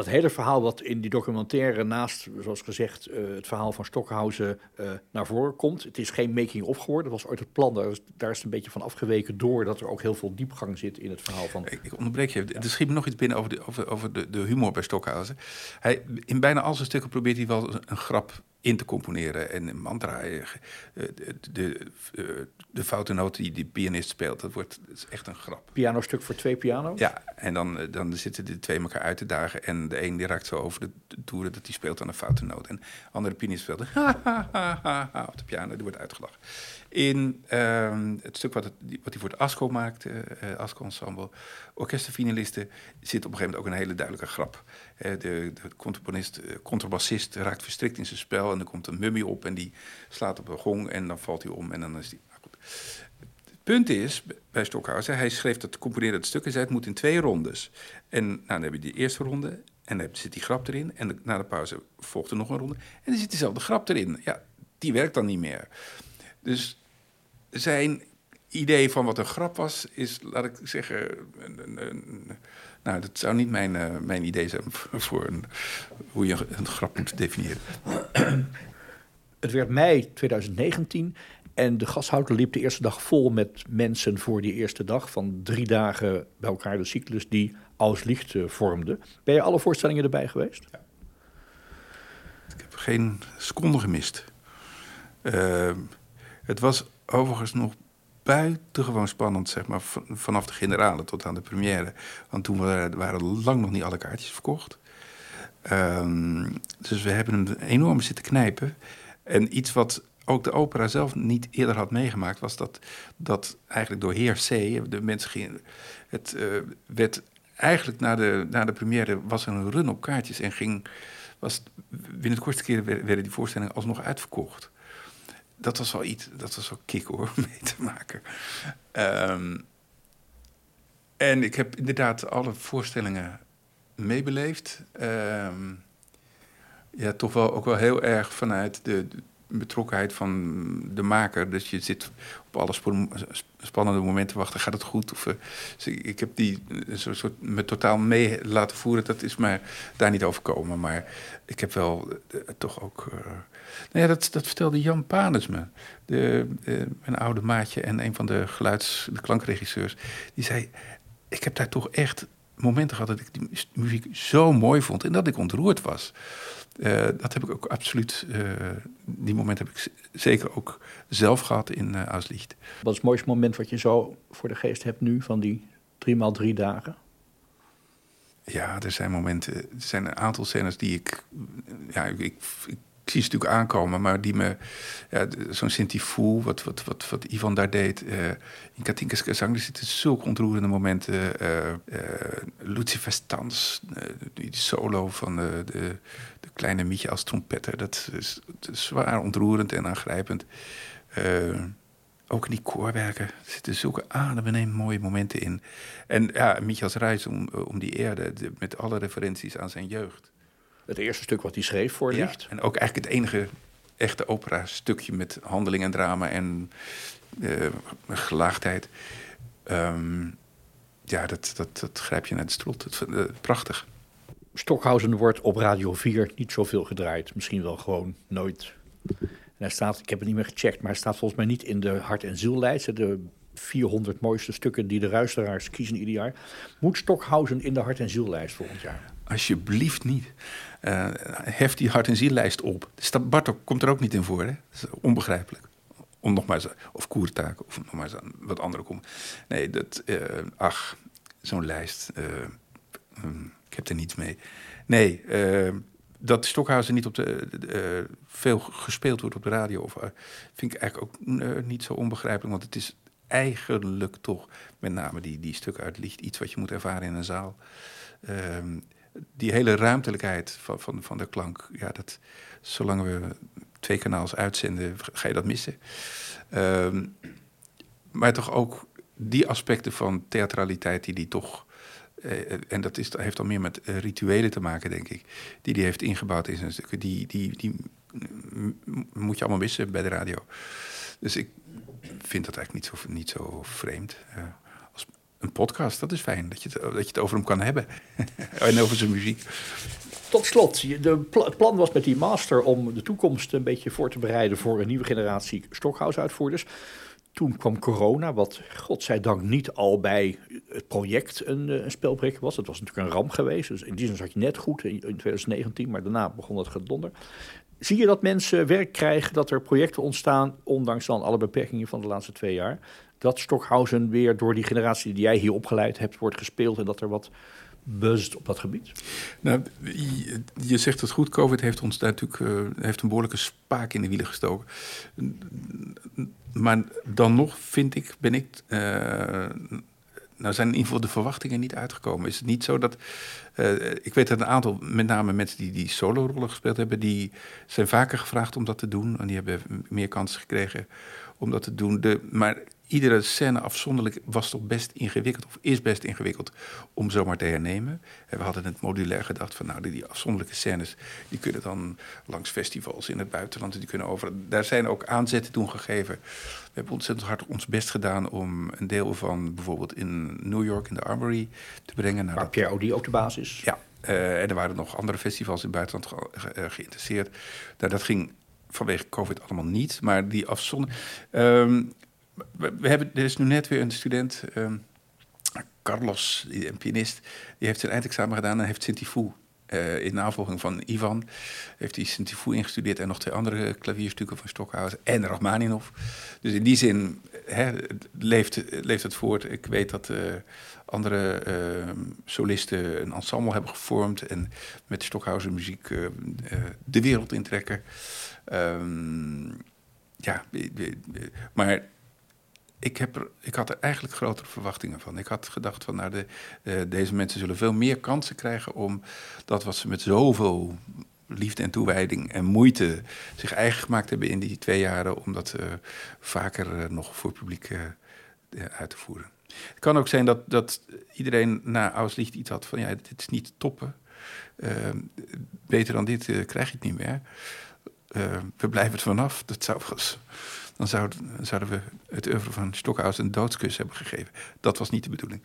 Dat hele verhaal wat in die documentaire naast, zoals gezegd, eh, het verhaal van Stockhausen eh, naar voren komt. Het is geen making-of geworden, dat was ooit het plan. Daar is, daar is het een beetje van afgeweken door dat er ook heel veel diepgang zit in het verhaal van... Ik, ik onderbreek je. Er schiet me nog iets binnen over de, over, over de, de humor bij Stockhausen. Hij, in bijna al zijn stukken probeert hij wel een grap in te componeren. En een mantra, eh, de, de, eh, de foute noot die die pianist speelt, dat, wordt, dat is echt een grap. Pianostuk voor twee piano's. Ja, en dan, eh, dan zitten de twee elkaar uit te dagen. En de een die raakt zo over de, de toeren dat hij speelt aan een foute noot. En de andere pianist speelt ha, ha, ha, ha, ha, op de piano, die wordt uitgelachen. In ehm, het stuk wat, wat hij voor het ASCO maakte, eh ASCO Ensemble, orkestenfinalisten, zit op een gegeven moment ook een hele duidelijke grap. Eh, de, de eh, contrabassist raakt verstrikt in zijn spel en er komt een mummie op en die slaat op een gong en dan valt hij om en dan is die... nou goed. Het punt is, bij Stockhausen, hij schreef dat, componeerde het stuk en zei het moet in twee rondes. En nou, dan heb je die eerste ronde en dan zit die grap erin. En na de pauze volgt er nog een ronde en dan zit diezelfde grap erin. Ja, die werkt dan niet meer. Dus zijn idee van wat een grap was, is, laat ik zeggen, een, een- nou, dat zou niet mijn, eh, mijn idee zijn voor een, hoe je een grap moet definiëren. Het werd mei 2019 en de gashouder liep de eerste dag vol met mensen voor die eerste dag van drie dagen bij elkaar de cyclus die Auslicht eh, vormde. Ben je alle voorstellingen erbij geweest? Ik heb geen seconde gemist. Ehm, het was overigens nog buitengewoon spannend, zeg maar, van- vanaf de generale tot aan de première. Want toen waren, lang nog niet alle kaartjes verkocht. Ehm, dus we hebben hem enorm zitten knijpen. En iets wat ook de opera zelf niet eerder had meegemaakt, was dat, dat eigenlijk door heer C, de mensen gingen. Het eh, werd eigenlijk na de, na de première was er een run op kaartjes en ging. Was, binnen de kortste keren werden die voorstellingen alsnog uitverkocht. Dat was wel iets, dat was wel kick hoor, om mee te maken. Ehm, en ik heb inderdaad alle voorstellingen meebeleefd. Ehm, ja, toch wel ook wel heel erg vanuit de, de betrokkenheid van de maker. Dus je zit op alle spannende momenten te wachten. Gaat het goed? Of, eh, ik, heb die eh, zo soort me totaal mee laten voeren. Dat is mij daar niet overkomen. Maar ik heb wel eh, toch ook. eh, nou ja, dat, dat vertelde Jan Panes me. De, eh, mijn oude maatje en een van de geluids, de klankregisseurs. Die zei: Ik heb daar toch echt momenten gehad dat ik die mu- muziek zo mooi vond en dat ik ontroerd was. Eh, dat heb ik ook absoluut. eh, die momenten heb ik zeker ook zelf gehad in uh, Auslicht. Wat is het mooiste moment wat je zo voor de geest hebt nu van die drie maal drie dagen? Ja, er zijn momenten. Er zijn een aantal scènes die ik. Ja, ik, ik, ik zie ze natuurlijk aankomen, maar die me. Ja, Zo'n Sinti-Fool, wat, wat, wat, Ivan daar deed. Uh, in Katinka's Kazang, er zitten zulke ontroerende momenten. Uh, uh, Lucifer die solo van de, de, de kleine Mietje als trompetter. Dat is, zwaar ontroerend en aangrijpend. Uh, ook in die koorwerken er zitten zulke adembenemend mooie momenten in. En ja, Michaels reis om, om die erde, de, met alle referenties aan zijn jeugd. Het eerste stuk wat hij schreef voor ja, Licht. En ook eigenlijk het enige echte opera-stukje met handeling en drama en eh, gelaagdheid. Ehm, ja, dat, dat, dat grijp je naar de strot. Eh, prachtig. Stockhausen wordt op Radio 4 niet zoveel gedraaid. Misschien wel gewoon nooit. En hij staat, ik heb het niet meer gecheckt, maar hij staat volgens mij niet in de hart- en ziellijst. De 400 mooiste stukken die de luisteraars kiezen ieder jaar. Moet Stockhausen in de hart- en ziellijst volgend jaar? Alsjeblieft niet. Eh, hef die hart- en ziellijst op. Staat- Bartok komt er ook niet in voor, hè? Dat onbegrijpelijk. Om nog maar of koertaken, of nog maar wat andere komen. Nee, dat, eh, ach, zo'n lijst. eh, hm, ik heb er niets mee. Nee, dat Stockhausen niet op de, veel gespeeld wordt op de radio, of, vind ik eigenlijk ook niet zo onbegrijpelijk. Want het is eigenlijk toch met name die, die stukken uit licht iets wat je moet ervaren in een zaal. Ehm, die hele ruimtelijkheid van, van, van de klank, ja, dat, zolang we twee kanaals uitzenden, ga je dat missen. Ehm, maar toch ook die aspecten van theatraliteit die die toch, eh, en dat is, heeft dan meer met eh, rituelen te maken, denk ik, die die heeft ingebouwd in zijn stukken, die, die, die moet je allemaal missen bij de radio. Dus ik vind dat eigenlijk niet zo, niet zo vreemd. Een podcast, dat is fijn, dat je het, dat je het over hem kan hebben. en over zijn muziek. Tot slot, het plan was met die master om de toekomst een beetje voor te bereiden voor een nieuwe generatie Stockhouse-uitvoerders. Toen kwam corona, wat godzijdank niet al bij het project een, eh, een spelbreek was. Het was natuurlijk een ramp geweest, dus in die zin zat je net goed in 2019, maar daarna begon het gedonder. Zie je dat mensen werk krijgen, dat er projecten ontstaan, ondanks dan alle beperkingen van de laatste twee jaar, dat Stockhausen weer door die generatie die jij hier opgeleid hebt wordt gespeeld en dat er wat buzzt op dat gebied? Nou, je, zegt het goed, COVID heeft ons daar natuurlijk eh, heeft een behoorlijke spaak in de wielen gestoken. Maar dan nog vind ik, ben ik. eh, nou zijn in ieder geval de verwachtingen niet uitgekomen. Is het niet zo dat. eh, ik weet dat een aantal, met name mensen die die solo-rollen gespeeld hebben, die zijn vaker gevraagd om dat te doen. En die hebben meer kansen gekregen om dat te doen. De, maar iedere scène afzonderlijk was toch best ingewikkeld, of is best ingewikkeld om zomaar te hernemen. En we hadden het modulair gedacht van, nou, die, die afzonderlijke scènes, die kunnen dan langs festivals in het buitenland, die kunnen over. Daar zijn ook aanzetten toen gegeven. We hebben ontzettend hard ons best gedaan om een deel van bijvoorbeeld in New York in de Armory te brengen. Nou, Waar dat- Pierre Audi ook de basis is. ja, eh, en er waren nog andere festivals in het buitenland ge- ge- eh, geïnteresseerd. Nou, dat ging vanwege COVID allemaal niet, maar die afzonder. Ehm, we, hebben, er is nu net weer een student, ehm, Carlos, een pianist, die heeft zijn eindexamen gedaan en heeft Sintifu. eh in navolging van Ivan heeft hij Sintifu ingestudeerd en nog twee andere klavierstukken van Stockhausen en Rachmaninov. Dus in die zin leeft, leeft het voort. Ik weet dat eh, andere eh, solisten een ensemble hebben gevormd en met Stockhausen muziek eh, de wereld intrekken. Ehm, ja, maar ik, heb er, ik had er eigenlijk grotere verwachtingen van. Ik had gedacht van, nou, de, eh, deze mensen zullen veel meer kansen krijgen om dat wat ze met zoveel liefde en toewijding en moeite zich eigen gemaakt hebben in die twee jaren, om dat eh, vaker eh, nog voor publiek uit te voeren. Het kan ook zijn dat, dat iedereen na Auslicht iets had van, ja, dit is niet toppen. Eh, beter dan dit krijg je niet meer. Eh, we blijven het vanaf. Dat zou dan zouden, zouden we het oeuvre van Stockhausen een doodskus hebben gegeven. Dat was niet de bedoeling.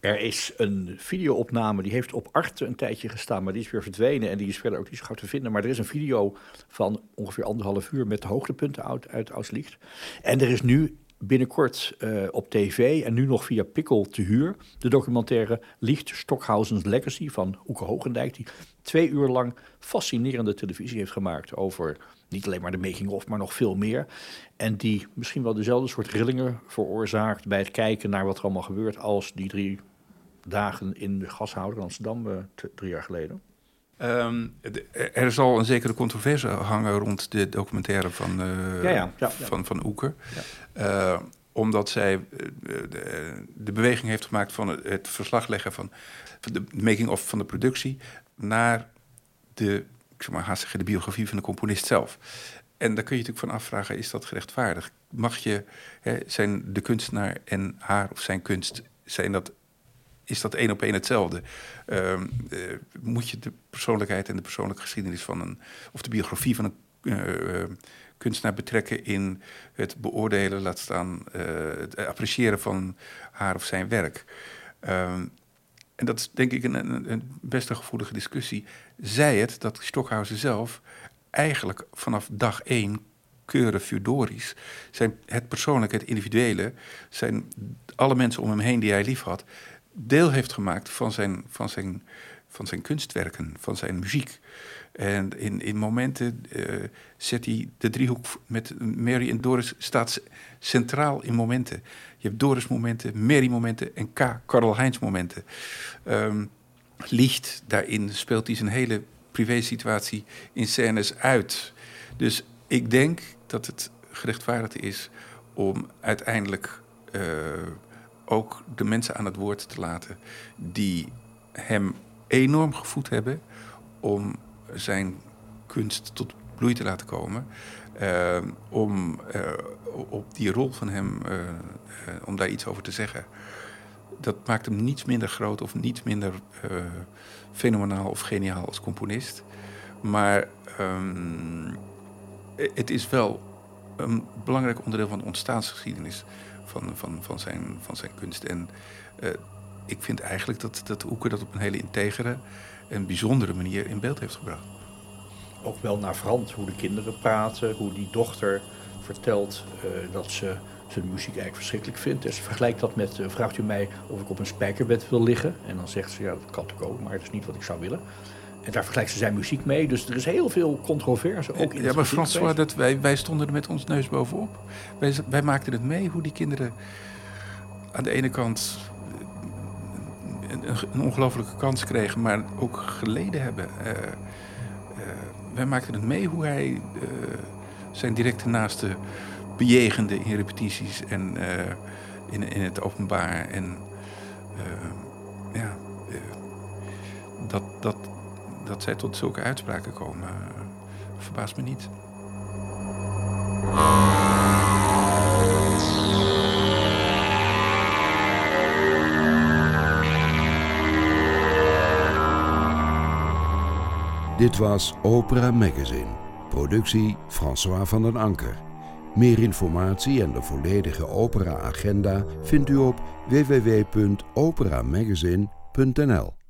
Er is een videoopname, die heeft op Arte een tijdje gestaan, maar die is weer verdwenen en die is verder ook niet zo gauw te vinden. Maar er is een video van ongeveer anderhalf uur met de hoogtepunten uit, uit Auslicht. En er is nu binnenkort eh, op tv en nu nog via Pikkel te huur de documentaire Licht Stockhausen's Legacy van Oeke Hogendijk, die twee uur lang fascinerende televisie heeft gemaakt over niet alleen maar de making-of, maar nog veel meer. En die misschien wel dezelfde soort rillingen veroorzaakt bij het kijken naar wat er allemaal gebeurt als die drie dagen in de gashouder in Amsterdam eh, drie jaar geleden. Ehm, er zal een zekere controverse hangen rond de documentaire van, Ja, ja, ja, ja. van, van Oeker. Eh, omdat zij de, de beweging heeft gemaakt van het, het verslag leggen van, van de making-of van de productie naar de, maar, haast zeggen, de biografie van de componist zelf. En daar kun je natuurlijk van afvragen, is dat gerechtvaardigd? Mag je, hè, zijn de kunstenaar en haar of zijn kunst, zijn dat is dat één op één hetzelfde? Ehm, eh, moet je de persoonlijkheid en de persoonlijke geschiedenis van een, of de biografie van een eh, kunstenaar betrekken in het beoordelen, laat staan eh, het appreciëren van haar of zijn werk. En dat is denk ik een, een, best een gevoelige discussie. Zij het dat Stockhausen zelf eigenlijk vanaf dag één keuren Fudori's, zijn het persoonlijke, het individuele, zijn alle mensen om hem heen die hij lief had, deel heeft gemaakt van zijn, van zijn, van zijn kunstwerken, van zijn muziek. En in, in momenten uh, zet hij de driehoek met Mary en Doris staat centraal in momenten. Je hebt Doris momenten, Mary momenten en K. Karl Heinz momenten. Um, Licht, daarin speelt hij zijn hele privé situatie in scènes uit. Dus ik denk dat het gerechtvaardigd is om uiteindelijk uh, ook de mensen aan het woord te laten die hem enorm gevoed hebben om zijn kunst tot bloei te laten komen. Uh, om uh, op die rol van hem, uh, om daar iets over te zeggen. Dat maakt hem niets minder groot of niets minder fenomenaal of geniaal als componist. Maar um, het is wel een belangrijk onderdeel van de ontstaansgeschiedenis van, van, van, zijn, van zijn kunst. En ik vind eigenlijk dat, dat dat op een hele integere en bijzondere manier in beeld heeft gebracht. Ook wel naar Frans, hoe de kinderen praten, hoe die dochter vertelt uh, dat ze zijn muziek eigenlijk verschrikkelijk vindt. Dus vergelijkt dat met, uh, vraagt u mij of ik op een spijkerbed wil liggen? En dan zegt ze, ja dat kan toch ook, maar het is niet wat ik zou willen. En daar vergelijkt ze zijn muziek mee. Dus er is heel veel controverse ook in Ja, maar François, dat wij, wij stonden er met ons neus bovenop. Wij, wij maakten het mee hoe die kinderen aan de ene kant een, een ongelofelijke kans kregen, maar ook geleden hebben. Uh, uh, wij maakten het mee hoe hij uh, zijn directe naaste bejegende in repetities en in, in het openbaar. En ja, dat, dat, dat zij tot zulke uitspraken komen, verbaast me niet. Dit was Opera Magazine. Productie François van den Anker. Meer informatie en de volledige opera-agenda vindt u op www.operamagazine.nl.